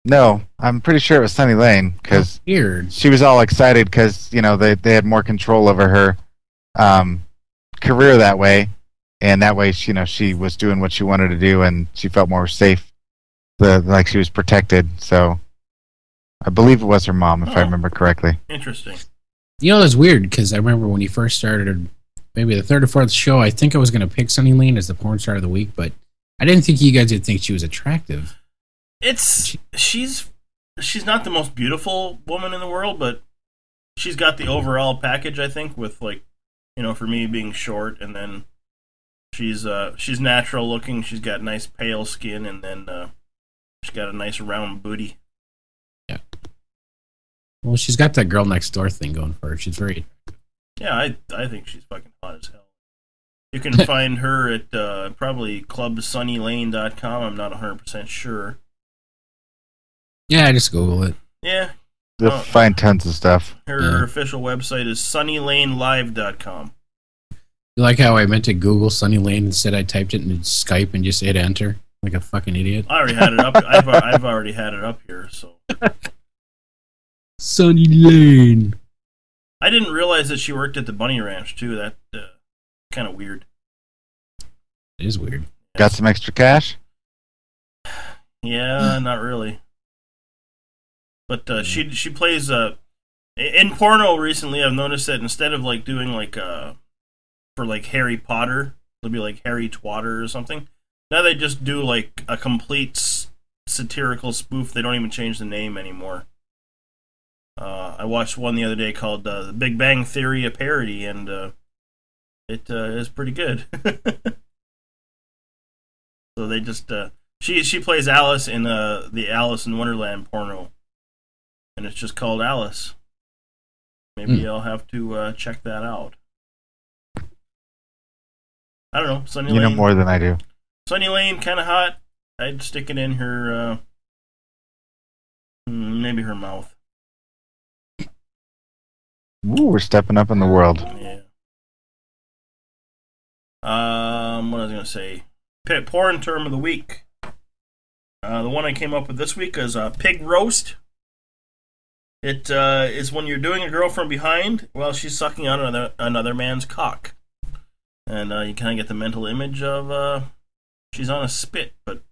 No, I'm pretty sure it was Sunny Lane because weird. She was all excited because you know they they had more control over her um, career that way, and that way she, you know she was doing what she wanted to do, and she felt more safe, the like she was protected. So I believe it was her mom, if I Oh. remember correctly. Interesting. You know, that's weird because I remember when you first started, maybe the third or fourth show, I think I was going to pick Sunny Lane as the porn star of the week, but I didn't think you guys would think she was attractive. It's she's she's not the most beautiful woman in the world, but she's got the overall package. I think with like, you know, for me being short, and then she's uh she's natural looking. She's got nice pale skin, and then uh, she's got a nice round booty. Yeah. Well, she's got that girl next door thing going for her. She's very. Yeah, I I think she's fucking hot as hell. You can find her at uh, probably clubsunnylane.com. I'm not 100 percent sure. Yeah, I just Google it. Yeah, You'll Oh. find tons of stuff. her official website is sunnylanelive.com. You like how I meant to Google Sunny Lane instead I typed it in Skype and just hit enter like a fucking idiot? I already had it up. I've I've already had it up here, so Sunny Lane. I didn't realize that she worked at the Bunny Ranch too. That uh, kind of weird. It is weird. Got some extra cash? Yeah, not really. But uh, she she plays uh in porno recently. I've noticed that instead of like doing like uh for like Harry Potter, it'll be like Harry Twatter or something. Now they just do like a complete s- satirical spoof. They don't even change the name anymore. Uh, I watched one the other day called uh, "The Big Bang Theory: A Parody," and uh, it uh, is pretty good. so they just uh, she she plays Alice in uh, the Alice in Wonderland porno, and it's just called Alice. Maybe Hmm. I'll have to uh, check that out. I don't know. Sunny You know Lane, more than I do. Sunny Lane, kind of hot. I'd stick it in her, uh, mm, maybe her mouth. Ooh, we're stepping up in the world. Yeah. Um, what was I gonna say? P- porn term of the week. Uh, the one I came up with this week is uh, pig roast. It uh, is when you're doing a girl from behind while she's sucking on another another man's cock, and uh, you kind of get the mental image of uh, she's on a spit, but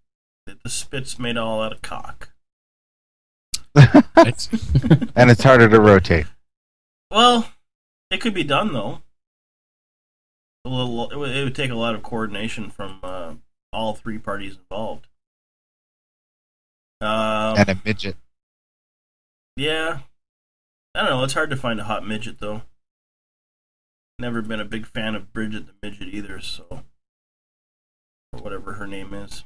the spit's made all out of cock. and it's harder to rotate. Well, it could be done though. A little, it would, it would take a lot of coordination from uh, all three parties involved. Um, and a midget. yeah, I don't know. It's hard to find a hot midget though. Never been a big fan of Bridget the midget either, so or whatever her name is.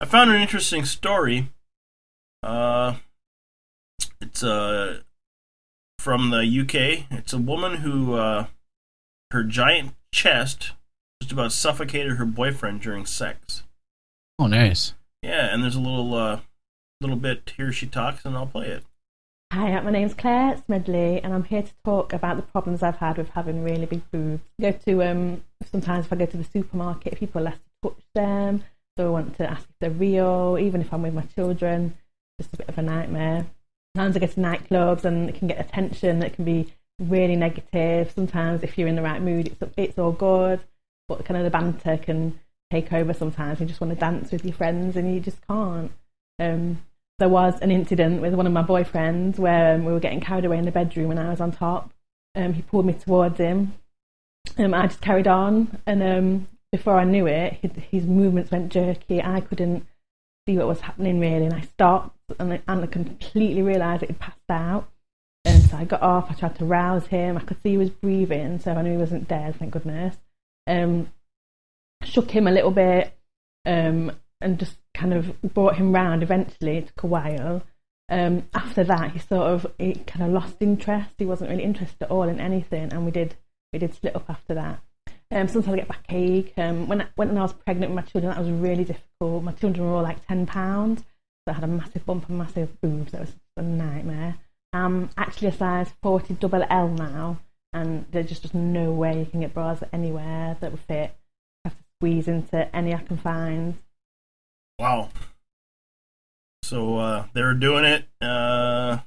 I found an interesting story. Uh, it's uh from the UK. It's a woman who uh, her giant chest just about suffocated her boyfriend during sex. Oh, nice. Yeah, and there's a little uh, little bit here she talks, and I'll play it. Hi, my name's Claire Smedley, and I'm here to talk about the problems I've had with having really big boobs. I go to um, sometimes if I go to the supermarket, people ask to touch them, so I want to ask if they're real. Even if I'm with my children, just a bit of a nightmare. Sometimes I go to nightclubs and it can get attention that can be really negative. Sometimes if you're in the right mood, it's it's all good, but kind of the banter can take over. Sometimes you just want to dance with your friends and you just can't. Um, there was an incident with one of my boyfriends where um, we were getting carried away in the bedroom and I was on top. Um, he pulled me towards him. Um, I just carried on, and um, before I knew it, his, his movements went jerky. I couldn't see what was happening really, and I stopped and I, and I completely realised it he'd passed out. So I got off. I tried to rouse him. I could see he was breathing, so I knew he wasn't dead. Thank goodness. Um, shook him a little bit, um, and just kind of brought him round. Eventually, it took a while. Um, after that, he sort of he kind of lost interest. He wasn't really interested at all in anything, and we did we did split up after that. Um, sometimes I get backache. Um, when I, when I was pregnant with my children, that was really difficult. My children were all like ten pounds, so I had a massive bump and massive boobs. It was a nightmare. I'm actually a size forty double L now, and there's just, just no way you can get bras anywhere that will fit. I have to squeeze into any I can find. Wow. So uh, they were doing it. Uh,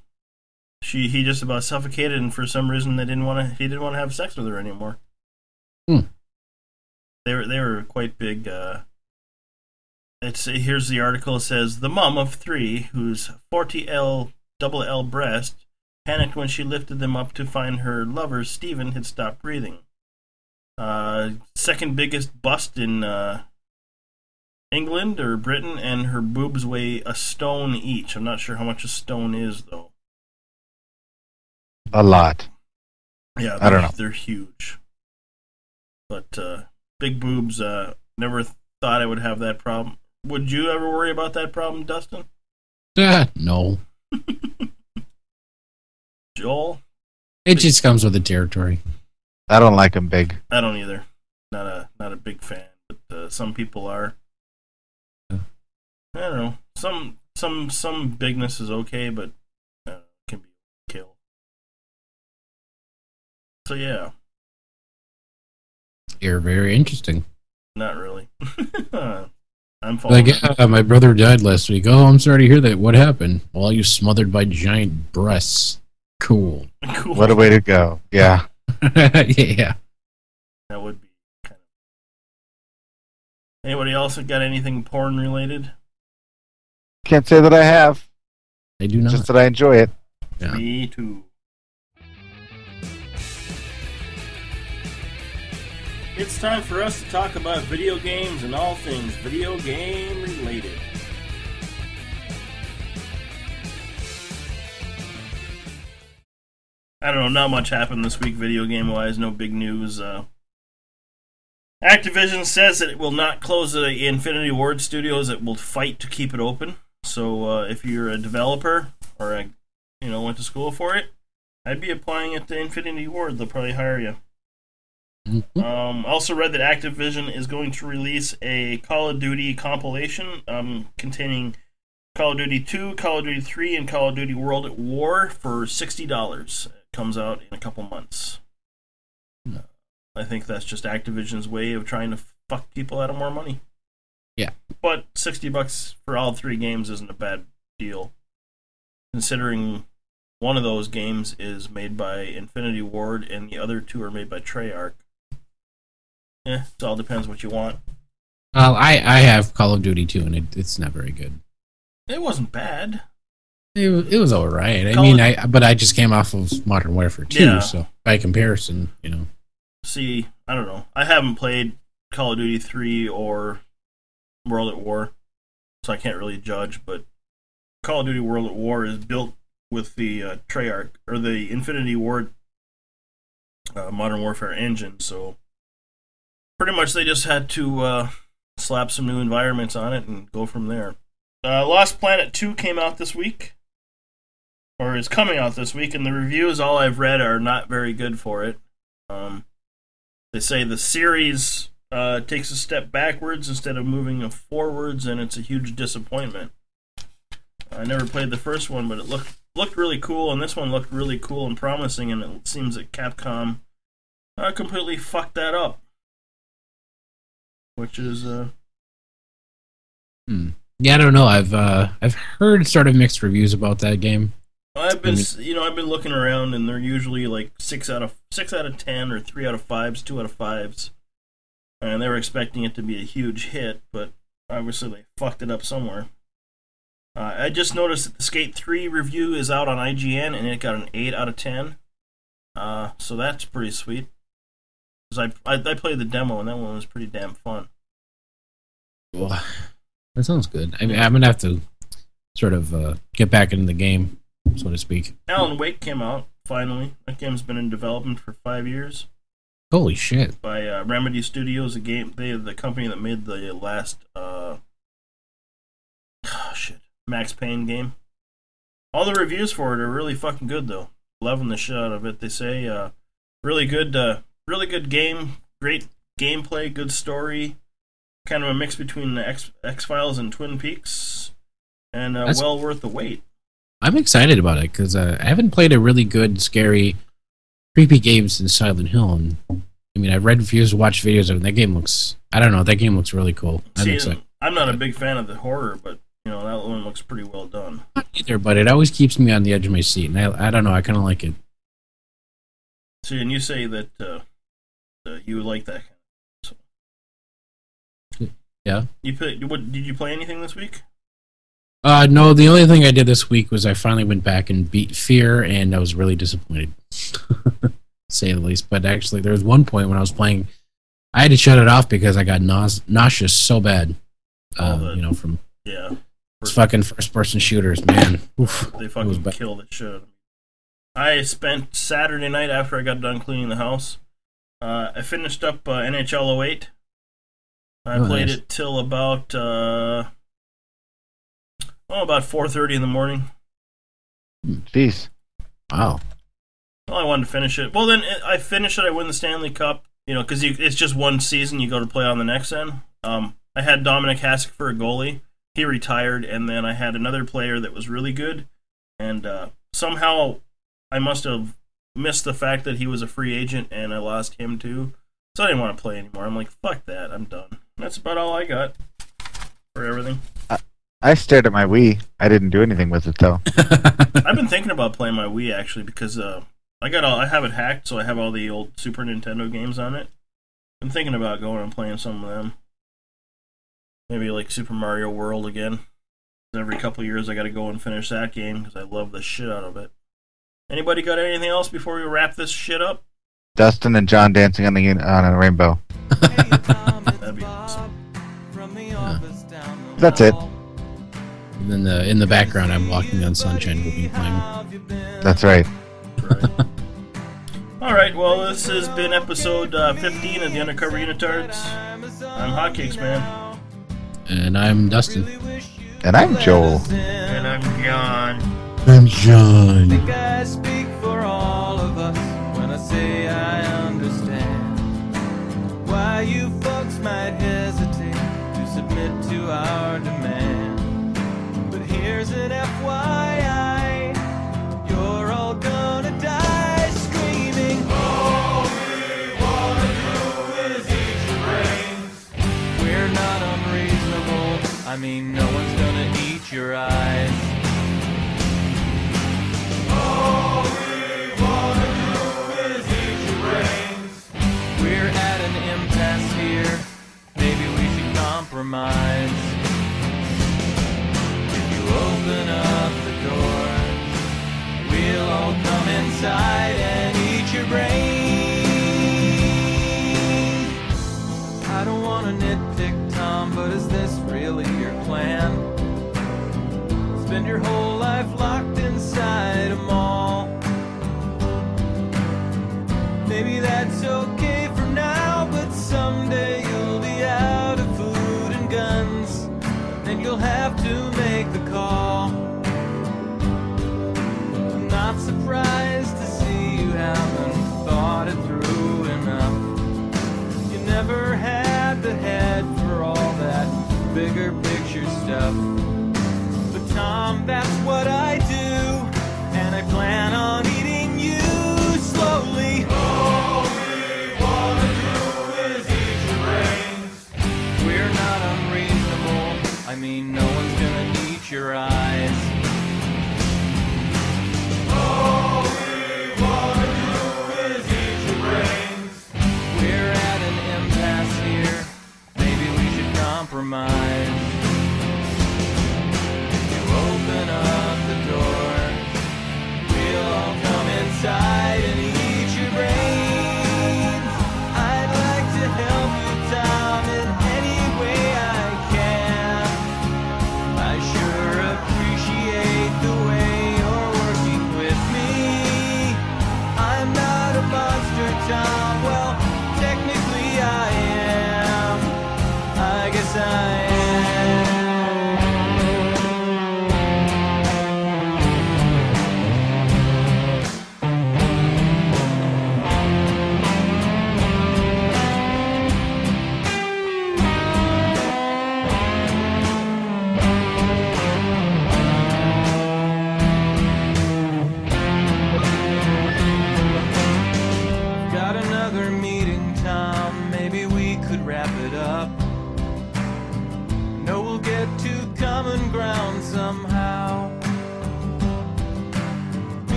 she he just about suffocated, and for some reason they didn't want to. He didn't want to have sex with her anymore. Hmm. They were they were quite big. Uh, it's here's the article. It says the mom of three, whose 40L double L breast, panicked when she lifted them up to find her lover Stephen had stopped breathing. Uh, second biggest bust in uh, England or Britain, and her boobs weigh a stone each. I'm not sure how much a stone is though. A lot. Yeah, I don't know. They're huge, but uh, big boobs. Uh, never thought I would have that problem. Would you ever worry about that problem, Dustin? Ah, no. Joel? It just comes with the territory. I don't like them big. I don't either. Not a not a big fan, but uh, some people are. I don't know. Some some some bigness is okay, but uh, can be kill. So yeah, You're very interesting. not really. I'm Like, yeah, my brother died last week. Oh, I'm sorry to hear that. What happened? Well, you smothered by giant breasts. Cool. Cool. What a way to go. Yeah. yeah. That would be kind of. Anybody else got anything porn related? Can't say that I have. I do not. Just that I enjoy it. Me too. It's time for us to talk about video games and all things video game related. I don't know, not much happened this week video game wise, no big news. Uh, Activision says that it will not close the Infinity Ward studios, it will fight to keep it open. So uh, if you're a developer or a, you know went to school for it, I'd be applying it to Infinity Ward. They'll probably hire you. Um, also read that Activision is going to release a Call of Duty compilation um, containing Call of Duty 2, Call of Duty 3, and Call of Duty World at War for sixty dollars. Comes out in a couple months. Uh, I think that's just Activision's way of trying to fuck people out of more money. Yeah. But sixty bucks for all three games isn't a bad deal, considering one of those games is made by Infinity Ward and the other two are made by Treyarch. Yeah, it all depends what you want. Well, I, I have Call of Duty 2, and it, it's not very good. It wasn't bad. It, it was all right. I Call mean, of- I but I just came off of Modern Warfare 2, Yeah. so by comparison, you know. See, I don't know. I haven't played Call of Duty 3 or World at War, so I can't really judge, but Call of Duty World at War is built with the uh, Treyarch, or the Infinity Ward uh, Modern Warfare engine, so pretty much they just had to uh, slap some new environments on it and go from there. Uh, Lost Planet 2 came out this week, or is coming out this week, and the reviews, all I've read, are not very good for it. Um, they say the series uh, takes a step backwards instead of moving forwards, and it's a huge disappointment. I never played the first one, but it looked looked really cool, and this one looked really cool and promising, and it seems that Capcom uh, completely fucked that up, which is uh, Hmm. Yeah, I don't know. I've uh, I've heard sort of mixed reviews about that game. I've been, I mean- s you know, I've been looking around, and they're usually like six out of six out of ten, or three out of fives, two out of fives, and they were expecting it to be a huge hit, but obviously they fucked it up somewhere. Uh, I just noticed that the Skate Three review is out on IGN, and it got an eight out of ten. Uh, so that's pretty sweet. 'Cause I, I I played the demo, and that one was pretty damn fun. Well, that sounds good. I mean, I'm gonna have to sort of uh, get back into the game, so to speak. Alan Wake came out finally. That game's been in development for five years. Holy shit! by uh, Remedy Studios, a game they the company that made the last uh shit Max Payne game. All the reviews for it are really fucking good though. Loving the shit out of it. They say uh really good uh really good game, great gameplay, good story, kind of a mix between the X X Files and Twin Peaks, and uh, well worth the wait. I'm excited about it because uh, I haven't played a really good, scary, creepy game since Silent Hill. And I mean, I've read reviews, watched videos of it. That game looks, I don't know, that game looks really cool. I'm See, I'm not a big fan of the horror, but you know that one looks pretty well done. either, but it always keeps me on the edge of my seat. And I, I don't know, I kind of like it. See, and you say that uh, uh, you like that. Kind of, Yeah. you play, what did you play anything this week? Uh, no, the only thing I did this week was I finally went back and beat Fear, and I was really disappointed, say the least. But actually, there was one point when I was playing, I had to shut it off because I got nause- nauseous so bad. Uh, you know, from Yeah, these fucking first-person shooters, man. Oof, they fucking killed the shit out of me. I spent Saturday night after I got done cleaning the house. Uh, I finished up uh, NHL 08. I Oh, played nice. it till about uh, oh about 4:30 in the morning. Jeez. Wow. Well, I wanted to finish it. Well, then I finish it. I win the Stanley Cup. You know, because it's just one season. You go to play on the next end. Um, I had Dominik Hasek for a goalie. He retired, and then I had another player that was really good. And uh, somehow, I must have missed the fact that he was a free agent, and I lost him too. So I didn't want to play anymore. I'm like, fuck that. I'm done. That's about all I got for everything. I stared at my Wii. I didn't do anything with it though. I've been thinking about playing my Wii actually because uh, I got all I have it hacked, so I have all the old Super Nintendo games on it. I'm thinking about going and playing some of them. Maybe like Super Mario World again. Every couple years, I got to go and finish that game because I love the shit out of it. Anybody got anything else before we wrap this shit up? Dustin and John dancing on the on a rainbow. That'd be awesome. That's it. And then the, in the background, I'm walking on sunshine. We'll be playing. That's right. All right, well, this has been episode uh, 15 of the Undercover Unitards. I'm Hotcakes Man. And I'm Dustin. And I'm Joel. And I'm John. I'm John. think I speak for all of us when I say I understand why you folks might hesitate to submit to our demand. Here's an FYI you're all gonna die screaming. All we wanna do is eat your brains. We're not unreasonable, I mean, no one's gonna eat your eyes. All we wanna do is eat your brains. We're at an impasse here. Maybe we should compromise. Open up the door, we'll all come inside and eat your brains. I don't wanna nitpick, Tom, but is this really your plan? Spend your whole life locked inside a mall. Maybe that's okay for now, but someday bigger picture stuff. But Tom, that's what I do, and I plan on eating you slowly. All we wanna do is eat your brains. We're not unreasonable. I mean, no one's gonna eat your eyes. Compromise.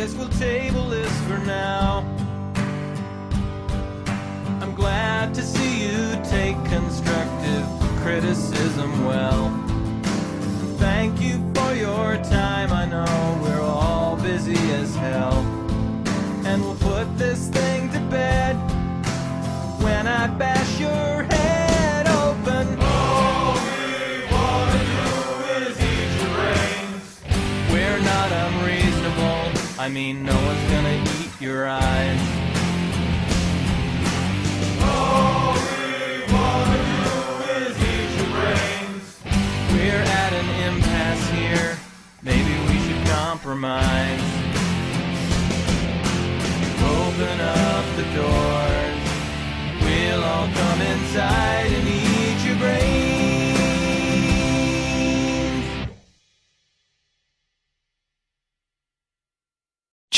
Guess we'll table this for now. I'm glad to see you take constructive criticism well. And Thank you for your time. I know we're all busy as hell. And we'll put this thing to bed when I bash I mean, no one's gonna eat your eyes. All we wanna do is eat your brains. We're at an impasse here. Maybe we should compromise. Open up the doors. We'll all come inside and eat your brains.